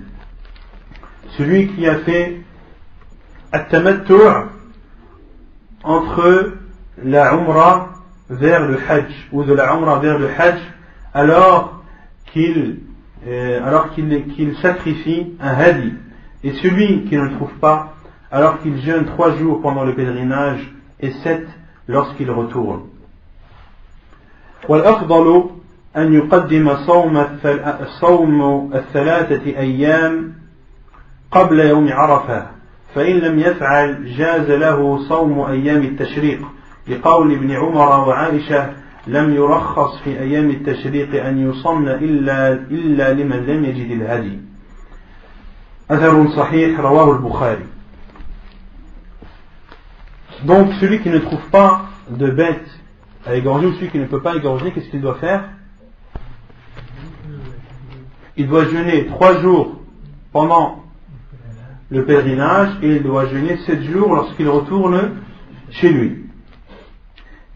celui qui a fait التمتع entre la umrah vers le hajj ou de la umrah vers le hajj alors qu'il euh, alors qu'il sacrifie un hadi. Et celui qui ne le trouve pas, alors qu'il jeûne trois jours pendant le pèlerinage et sept lorsqu'il retourne. والأفضل أن يقدم صوم صوم الثلاثة أيام قبل يوم عرفة فإن لم يفعل جاز له صوم أيام التشريق. لقول ابن عمر وعائشة لم يرخص في أيام التشريق أن يصن إلا, إلا لمن لم يجد الهدي. أثر صحيح رواه البخاري. Donc celui qui ne trouve pas de bête à égorger ou celui qui ne peut pas égorger, qu'est-ce qu'il doit faire? Il doit jeûner trois jours pendant le pèlerinage et il doit jeûner sept jours lorsqu'il retourne chez lui.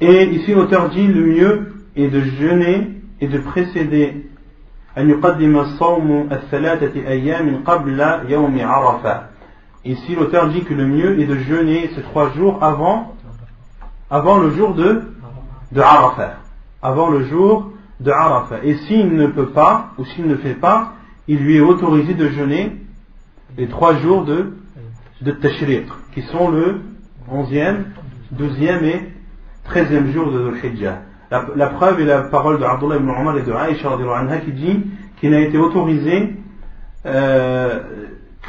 Et ici l'auteur dit le mieux est de jeûner et de précéder Ici l'auteur dit que le mieux est de jeûner ces trois jours avant, avant le jour de, de Arafat. Avant le jour de Arafat. Et s'il ne peut pas, ou s'il ne fait pas, il lui est autorisé de jeûner les trois jours de, de Tashriq, qui sont le 11e, 12e et 13e jour de Dhul La, preuve est la parole de Abdullah ibn Umar et de Aisha qui dit qu'il n'a été autorisé euh,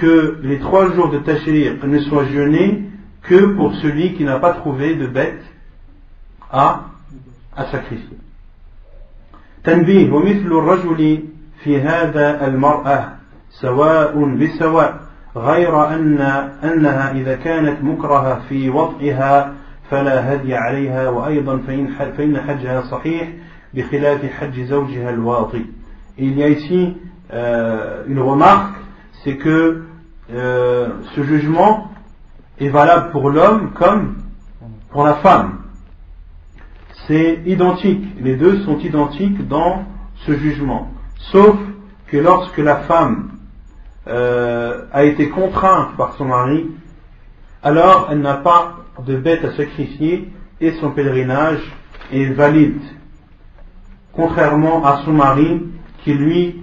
que les trois jours de Tashriq ne soient jeûnés que pour celui qui n'a pas trouvé de bête à, à sacrifier. تنبيه ومثل الرجل في هذا المرأة سواء بسواء غير أن أنها إذا كانت مكرهة في وطئها فلا هدي عليها وأيضا فإن, فإن حجها صحيح بخلاف حج زوجها الواطي Il y a ici euh, une remarque, c'est que euh, ce jugement est valable pour l'homme comme pour la femme. C'est identique, les deux sont identiques dans ce jugement. Sauf que lorsque la femme euh, a été contrainte par son mari, alors elle n'a pas de bête à sacrifier et son pèlerinage est valide. Contrairement à son mari qui lui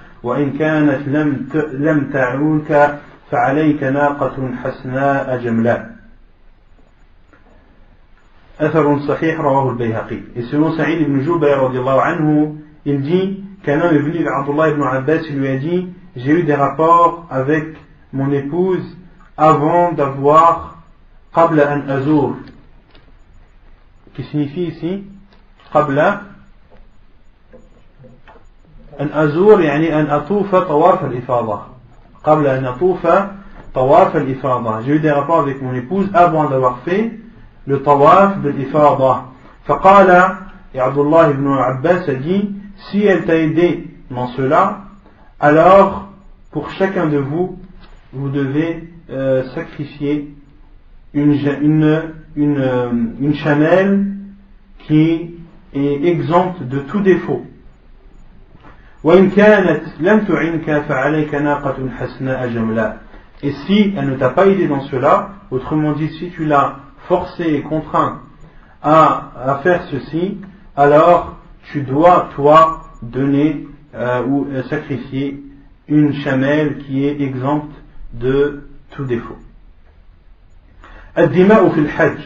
وإن كانت لم لم تعونك فعليك ناقة حسناء جملاء أثر صحيح رواه البيهقي Et selon Saïd ibn Jubayr anhu, il dit qu'un homme est venu vers Abdullah ibn Abbas et lui a dit J'ai eu des rapports avec mon épouse avant d'avoir qabla an azur qui signifie ici qabla an azur يعني أن أطوف طواف الإفاضة قبل أن أطوف طواف الإفاضة j'ai eu des rapports avec mon épouse avant d'avoir fait le tawaf de l'Ifada. Faqala, et Abdullah ibn Abbas a dit, si elle t'a aidé dans cela, alors pour chacun de vous, vous devez euh, sacrifier une, une, une, euh, une chamelle qui est exempte de tout défaut. Et si elle ne t'a pas aidé dans cela, autrement dit, si tu l'as forcé et contraint à, à faire ceci, alors tu dois, toi, donner euh, ou euh, sacrifier une chamelle qui est exempte de tout défaut. الدماء في الحج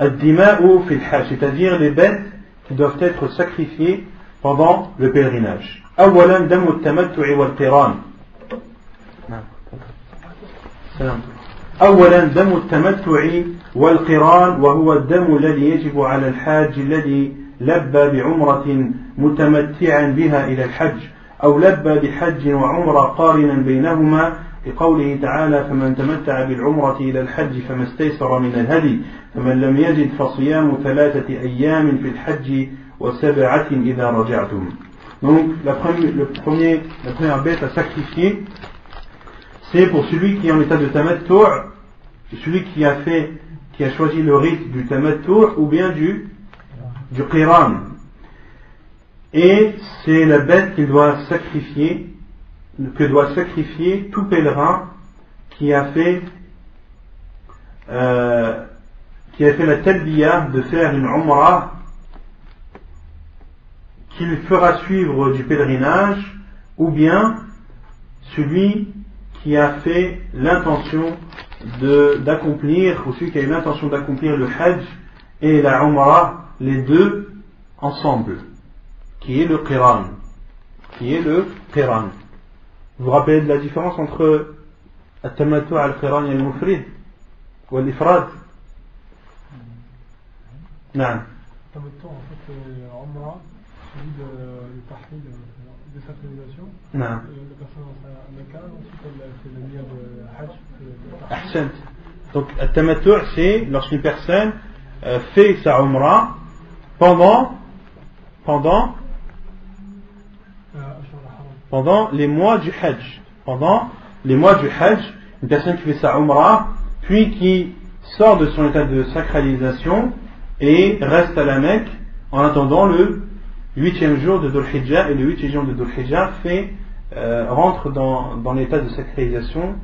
الدماء في الحج c'est-à-dire les bêtes qui doivent être sacrifiées pendant le pèlerinage. أولا دم التمتع والقران أولا دم التمتع والقران وهو الدم الذي يجب على الحاج الذي لبى بعمرة متمتعا بها إلى الحج أو لبى بحج وعمرة قارنا بينهما لقوله تعالى فمن تمتع بالعمرة إلى الحج فما استيسر من الهدي فمن لم يجد فصيام ثلاثة أيام في الحج Donc la première, le premier, la première bête à sacrifier, c'est pour celui qui est en état de tamattu, celui qui a fait, qui a choisi le rite du tamattu ou bien du, du qiran. Et c'est la bête qu'il doit sacrifier, que doit sacrifier tout pèlerin qui a fait, euh, qui a fait la talbiya de faire une umrah qu'il fera suivre du pèlerinage, ou bien celui qui a fait l'intention d'accomplir, ou celui qui a eu l'intention d'accomplir le Hajj et la Umrah, les deux ensemble, qui est le Qiran. Qui est le Qiran. Vous vous rappelez de la différence entre al-Mufrid ou l'Ifrad Non. Tamattu, en fait, c'est Umrah, celui de, de Tahrid, de sacralisation. Non. La personne en Mecca, ensuite elle fait le lien de Hajj. Ahsant. Donc, Tamattu, c'est lorsqu'une personne euh, fait sa Umrah pendant, pendant, pendant les mois du Hajj. Pendant les mois du Hajj, une personne qui fait sa Umrah, puis qui sort de son état de sacralisation et reste à la Mecque en attendant le huitième jour de Dhul Hijjah, et le huitième jour de Dhul Hijjah fait, euh, rentre dans, dans l'état de sacralisation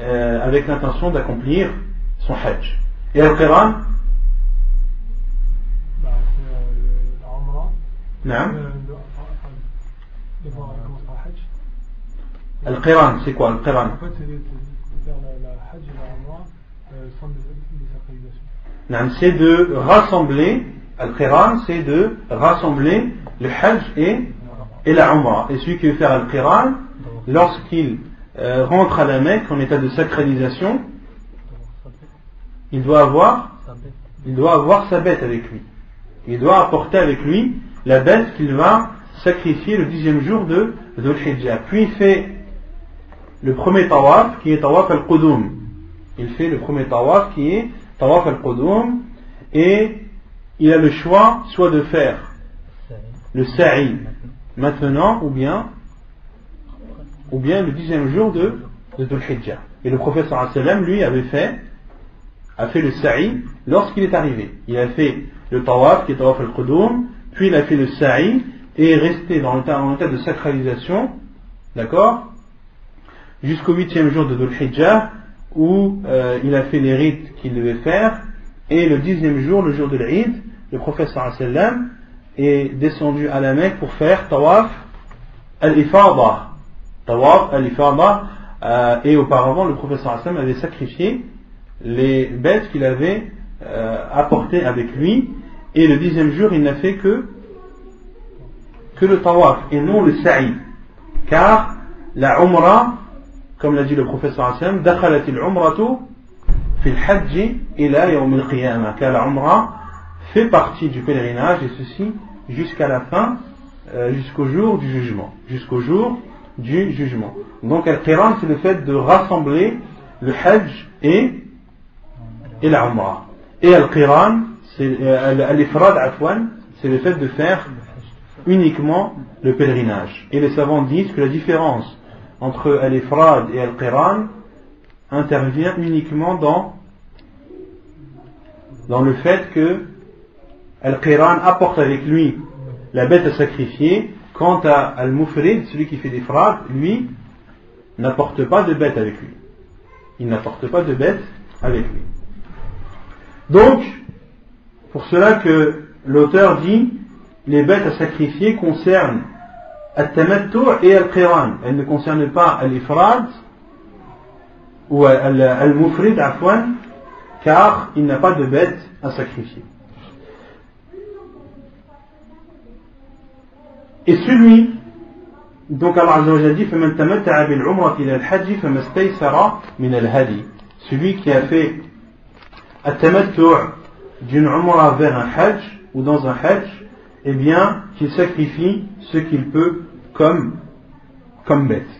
euh, avec l'intention d'accomplir son Hajj. Et Al-Qiran bah, Non. Euh, Al-Qiran, c'est quoi Al-Qiran En fait, c'est faire la, la Hajj et la Umrah euh, sans désacralisation. C'est de rassembler, Al-Qiran, c'est de rassembler le Hajj et, et la Umrah. Et celui qui veut faire Al-Qiran, lorsqu'il euh, rentre à la Mecque en état de sacralisation, il doit avoir, il doit avoir sa bête avec lui. Il doit apporter avec lui la bête qu'il va sacrifier le dixième jour de Dhul. Puis il fait le premier tawaf qui est tawaf al-Qudum. Il fait le premier tawaf qui est tawaf al-Qudum et il a le choix soit de faire le sa'i maintenant ou bien ou bien le dixième jour de, de Dhul Hijjah. Et le prophète sallam lui avait fait a fait le sa'i lorsqu'il est arrivé. Il a fait le tawaf qui est tawaf al-qudum, puis il a fait le sa'i et est resté dans l'état de sacralisation, d'accord, jusqu'au huitième jour de Dhul Hijjah où euh, il a fait les rites qu'il devait faire et le dixième jour, le jour de l'Eid, le prophète sallam est descendu à la Mecque pour faire tawaf al-ifada. Tawaf al-ifada. Euh, et auparavant, le prophète sallam avait sacrifié les bêtes qu'il avait euh, apportées avec lui. Et le dixième jour, il n'a fait que, que le tawaf et non le sa'i. Car la umrah, comme l'a dit le prophète sallam, dakhalat al-umratu fil hajj ila yawm al-qiyamah. Car la fait partie du pèlerinage et ceci jusqu'à la fin euh, jusqu'au jour du jugement jusqu'au jour du jugement. Donc al-qiran c'est le fait de rassembler le hajj et et et al-qiran c'est euh, al-ifrad c'est le fait de faire uniquement le pèlerinage. Et les savants disent que la différence entre al-ifrad et al-qiran intervient uniquement dans, dans le fait que al-qiran apporte avec lui la bête à sacrifier, quant à al-mufrid, celui qui fait l'ifrad, lui, n'apporte pas de bête avec lui. Il n'apporte pas de bête avec lui. Donc, pour cela que l'auteur dit, les bêtes à sacrifier concernent al-tamattu et al-qiran. Elle ne concerne pas al-ifrad ou al-mufrid afwan, car il n'a pas de bête à sacrifier. Et celui, donc Allah Azza dit, Celui qui a fait d'une umrah vers un hajj ou dans un hajj, eh bien, qu'il sacrifie ce qu'il peut comme bête.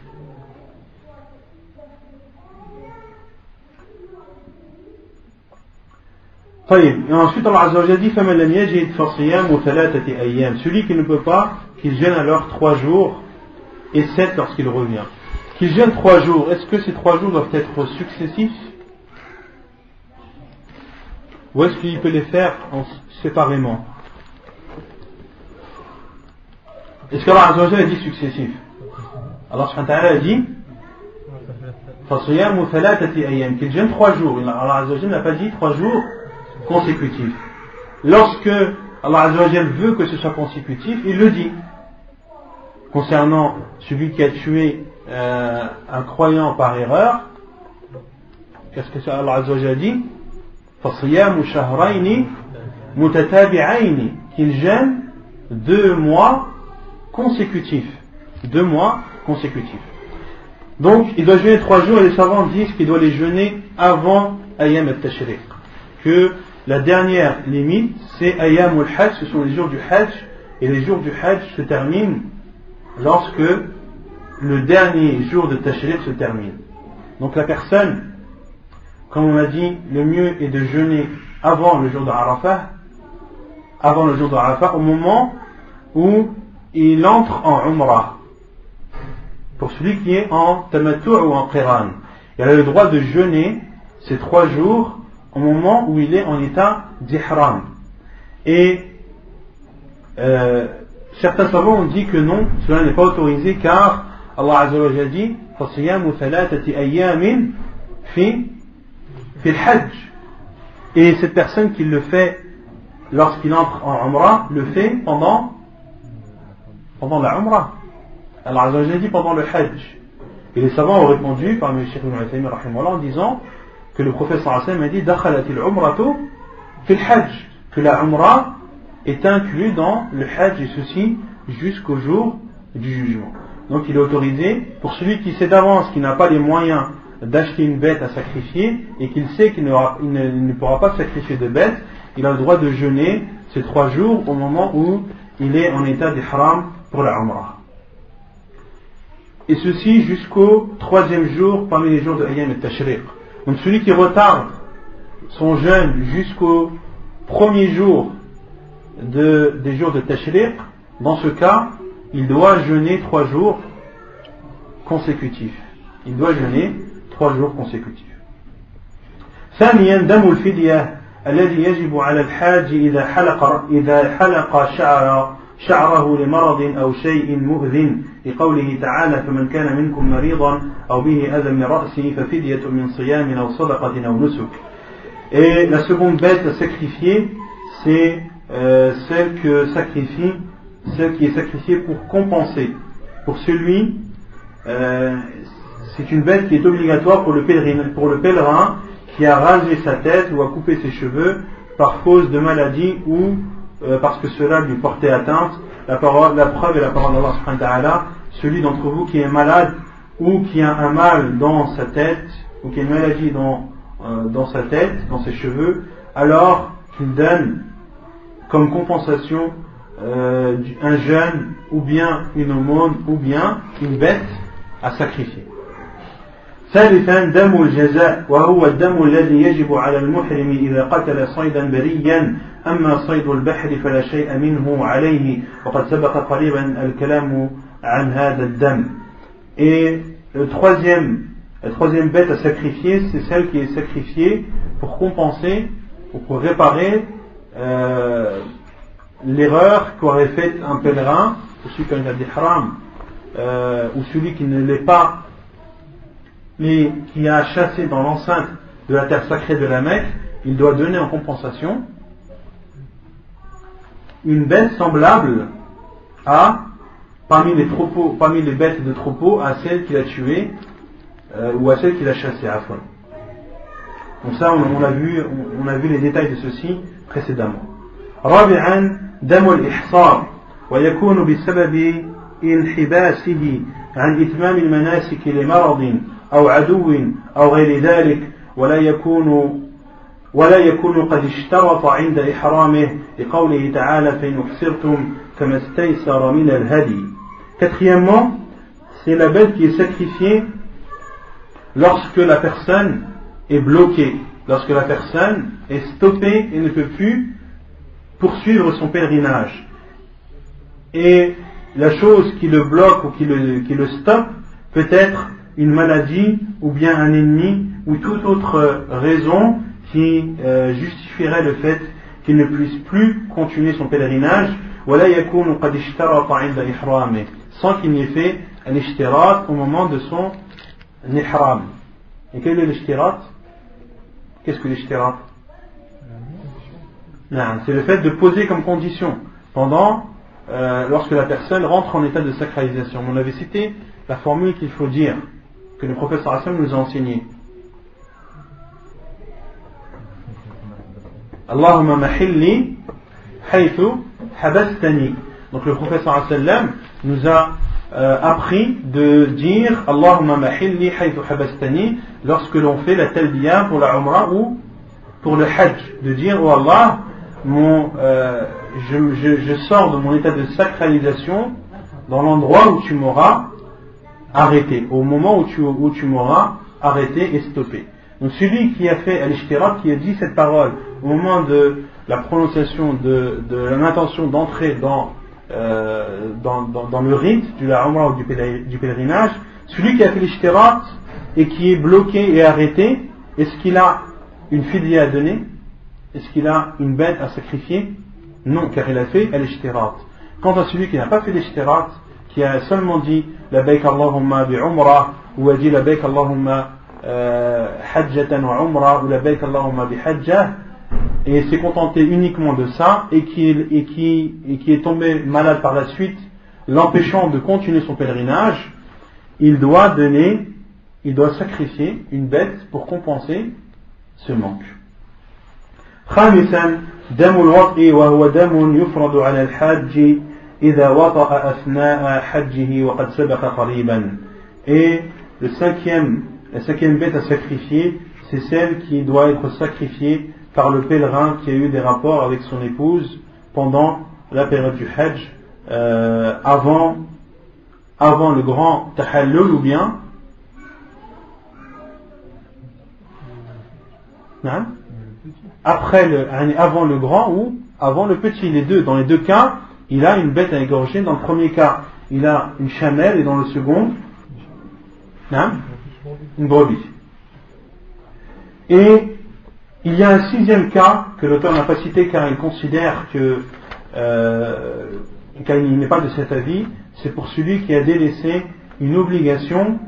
Et ensuite Allah Azzawajal dit Celui qui ne peut pas, qu'il gêne alors trois jours et sept lorsqu'il revient. Qu'il gêne trois jours, est-ce que ces trois jours doivent être successifs? Ou est-ce qu'il peut les faire séparément? Est-ce qu'Allah Azzawajal a dit successif? Allah a dit qu'il gêne trois jours. Allah Azzawajal n'a pas dit trois jours consécutif. Lorsque Allah veut que ce soit consécutif, il le dit. Concernant celui qui a tué euh, un croyant par erreur, qu'est-ce que Allah Azzawajal dit? Qu'il gêne deux mois consécutifs. Deux mois consécutifs. Donc, il doit jeûner trois jours et les savants disent qu'il doit les jeûner avant Ayam al-Tashriq. La dernière limite, c'est Ayamul Hajj, ce sont les jours du Hajj, et les jours du Hajj se terminent lorsque le dernier jour de Tashriq se termine. Donc la personne, comme on a dit, le mieux est de jeûner avant le jour de Arafah, avant le jour de Arafah, au moment où il entre en Umrah. Pour celui qui est en Tamattu' ou en Qiran. Il a le droit de jeûner ces trois jours au moment où il est en état d'ihram. Et euh, certains savants ont dit que non, cela n'est pas autorisé car Allah Azza dit Et cette personne qui le fait lorsqu'il entre en Umrah, le fait pendant, pendant la Umrah. Allah Azza dit pendant le Hajj. Et les savants ont répondu, parmi les Cheikh Ibn en disant que le prophète sallallahu a dit fil hajj que la umrah est inclue dans le hajj et ceci jusqu'au jour du jugement. Donc il est autorisé pour celui qui sait d'avance qu'il n'a pas les moyens d'acheter une bête à sacrifier et qu'il sait qu'il ne, ne, pourra pas sacrifier de bête, il a le droit de jeûner ces trois jours au moment où il est en état d'ihram pour la umrah. Et ceci jusqu'au troisième jour parmi les jours de Ayyam et Tashriq. Donc celui qui retarde son jeûne jusqu'au premier jour de, des jours de Tashriq, dans ce cas, il doit jeûner trois jours consécutifs. Il doit jeûner trois jours consécutifs. ثانيا دم الفدية الذي يجب على الحاج إذا حلق إذا حلق شعر شعره لمرض أو شيء مؤذن لقوله تعالى فمن كان منكم مريضا أو به أذى من رأسه ففدية من صيام أو صدقة أو نسك. Et la seconde bête à sacrifier, c'est euh, celle que sacrifie, celle qui est sacrifiée pour compenser. Pour celui, euh, c'est une bête qui est obligatoire pour le pèlerin, pour le pèlerin qui a rasé sa tête ou a coupé ses cheveux par cause de maladie ou euh, parce que cela lui portait atteinte. La, parole, la preuve est la parole d'Allah celui d'entre vous qui est malade ou qui a un mal dans sa tête ou qui a une maladie dans, euh, dans sa tête, dans ses cheveux, alors qu'il donne comme compensation euh, un jeûne ou bien une aumône ou bien une bête à sacrifier. ثالثا دم الجزاء وهو الدم الذي يجب على المحرم إذا قتل صيدا بريا أما صيد البحر فلا شيء منه عليه وقد سبق قريبا الكلام عن هذا الدم Et le troisième, la troisième bête à sacrifier, c'est celle qui est sacrifiée pour compenser ou pour réparer euh, l'erreur qu'aurait faite un pèlerin, ou celui qui a des haram, euh, ou celui qui ne l'est pas, mais qui a chassé dans l'enceinte de la terre sacrée de la Mecque, il doit donner en compensation une bête semblable à parmi les troupeaux, parmi les bêtes de troupeau, à celle qu'il a tuée euh, ou à celle qu'il a chassée à fond. Donc ça, on, on, a vu, on, on, a vu les détails de ceci précédemment. رابعا دم الإحصار ويكون بسبب انحباسه عن إتمام المناسك لمرض أو عدو أو غير ذلك ولا يكون ولا يكون قد اشترط عند إحرامه لقوله تعالى فإن أحصرتم كما استيسر من الهدي Quatrièmement, c'est la bête qui est sacrifiée lorsque la personne est bloquée, lorsque la personne est stoppée et ne peut plus poursuivre son pèlerinage. Et la chose qui le bloque ou qui le, qui le stoppe peut être une maladie ou bien un ennemi ou toute autre raison qui euh, justifierait le fait qu'il ne puisse plus continuer son pèlerinage sans qu'il n'ait fait un ishtirat au moment de son ihram. Et quel est l'ishtirat? Qu'est-ce que l'ishtirat? C'est le fait de poser comme condition pendant, euh, lorsque la personne rentre en état de sacralisation. On avait cité la formule qu'il faut dire, que le professeur Hassan nous a enseigné. Allahumma mahilli haythu habastani. Donc le professeur sallam nous a euh, appris de dire Allahumma mahilli haythu habastani lorsque l'on fait la talbiya pour la umrah ou pour le hajj. De dire Oh Allah, euh, je sors de mon état de sacralisation dans l'endroit où tu m'auras arrêté, au moment où tu, où tu m'auras arrêté et stoppé. Donc celui qui a fait al qui a dit cette parole au moment de la prononciation de, l'intention d'entrer dans, euh, dans, le rite du la ou du, pèlerinage, celui qui a fait l'ishtirat et qui est bloqué et arrêté, est-ce qu'il a une fidya à donner? Est-ce qu'il a une bête à sacrifier? Non, car il a fait al Quant à celui qui n'a pas fait l'ishtirat, qui a seulement dit la Allahumma bi umrah, ou a dit la Allahumma hajjatan wa umrah, ou la baik Allahumma bi hajjah, et s'est contenté uniquement de ça et qui, et, qui, et qui est tombé malade par la suite, l'empêchant de continuer son pèlerinage, il doit donner, il doit sacrifier une bête pour compenser ce manque. خامسا دم الوطء وهو دم يفرض على الحاج إذا وطأ أثناء حجه وقد سبق قريبا et le cinquième, la cinquième bête à sacrifier c'est celle qui doit être sacrifiée par le pèlerin qui a eu des rapports avec son épouse pendant la période du Hajj, euh, avant, le grand tahallul ou bien après le, avant le grand ou avant le petit. Les deux, dans les deux cas, il a une bête à égorger. Dans le premier cas, il a une chamelle et dans le second, une brebis. Et il y a un sixième cas que l'auteur n'a pas cité car il considère que euh, il n'est pas de cet avis, c'est pour celui qui a délaissé une obligation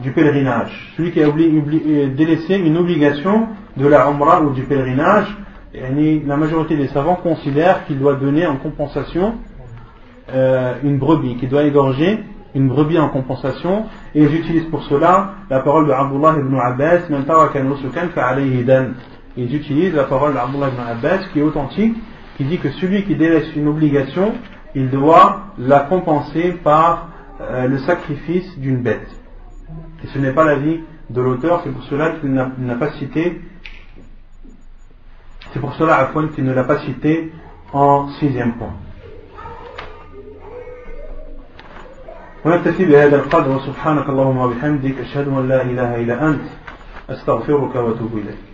du pèlerinage. Celui qui a euh, délaissé une obligation de la Umrah ou du pèlerinage, la majorité des savants considèrent qu'il doit donner en compensation euh, une brebis, qu'il doit égorger une brebis en compensation, et j'utilise pour cela la parole de Abdullah ibn Abbas, ils utilisent la parole d'Abdullah ibn Abbas qui est authentique, qui dit que celui qui délaisse une obligation, il doit la compenser par euh, le sacrifice d'une bête. Et ce n'est pas l'avis de l'auteur, c'est pour cela qu'il n'a pas cité, c'est pour cela à qu'il ne l'a pas cité en sixième point. ونكتفي بهذا القدر وسبحانك اللهم وبحمدك أشهد أن لا إله إلا أنت أستغفرك وأتوب إليك.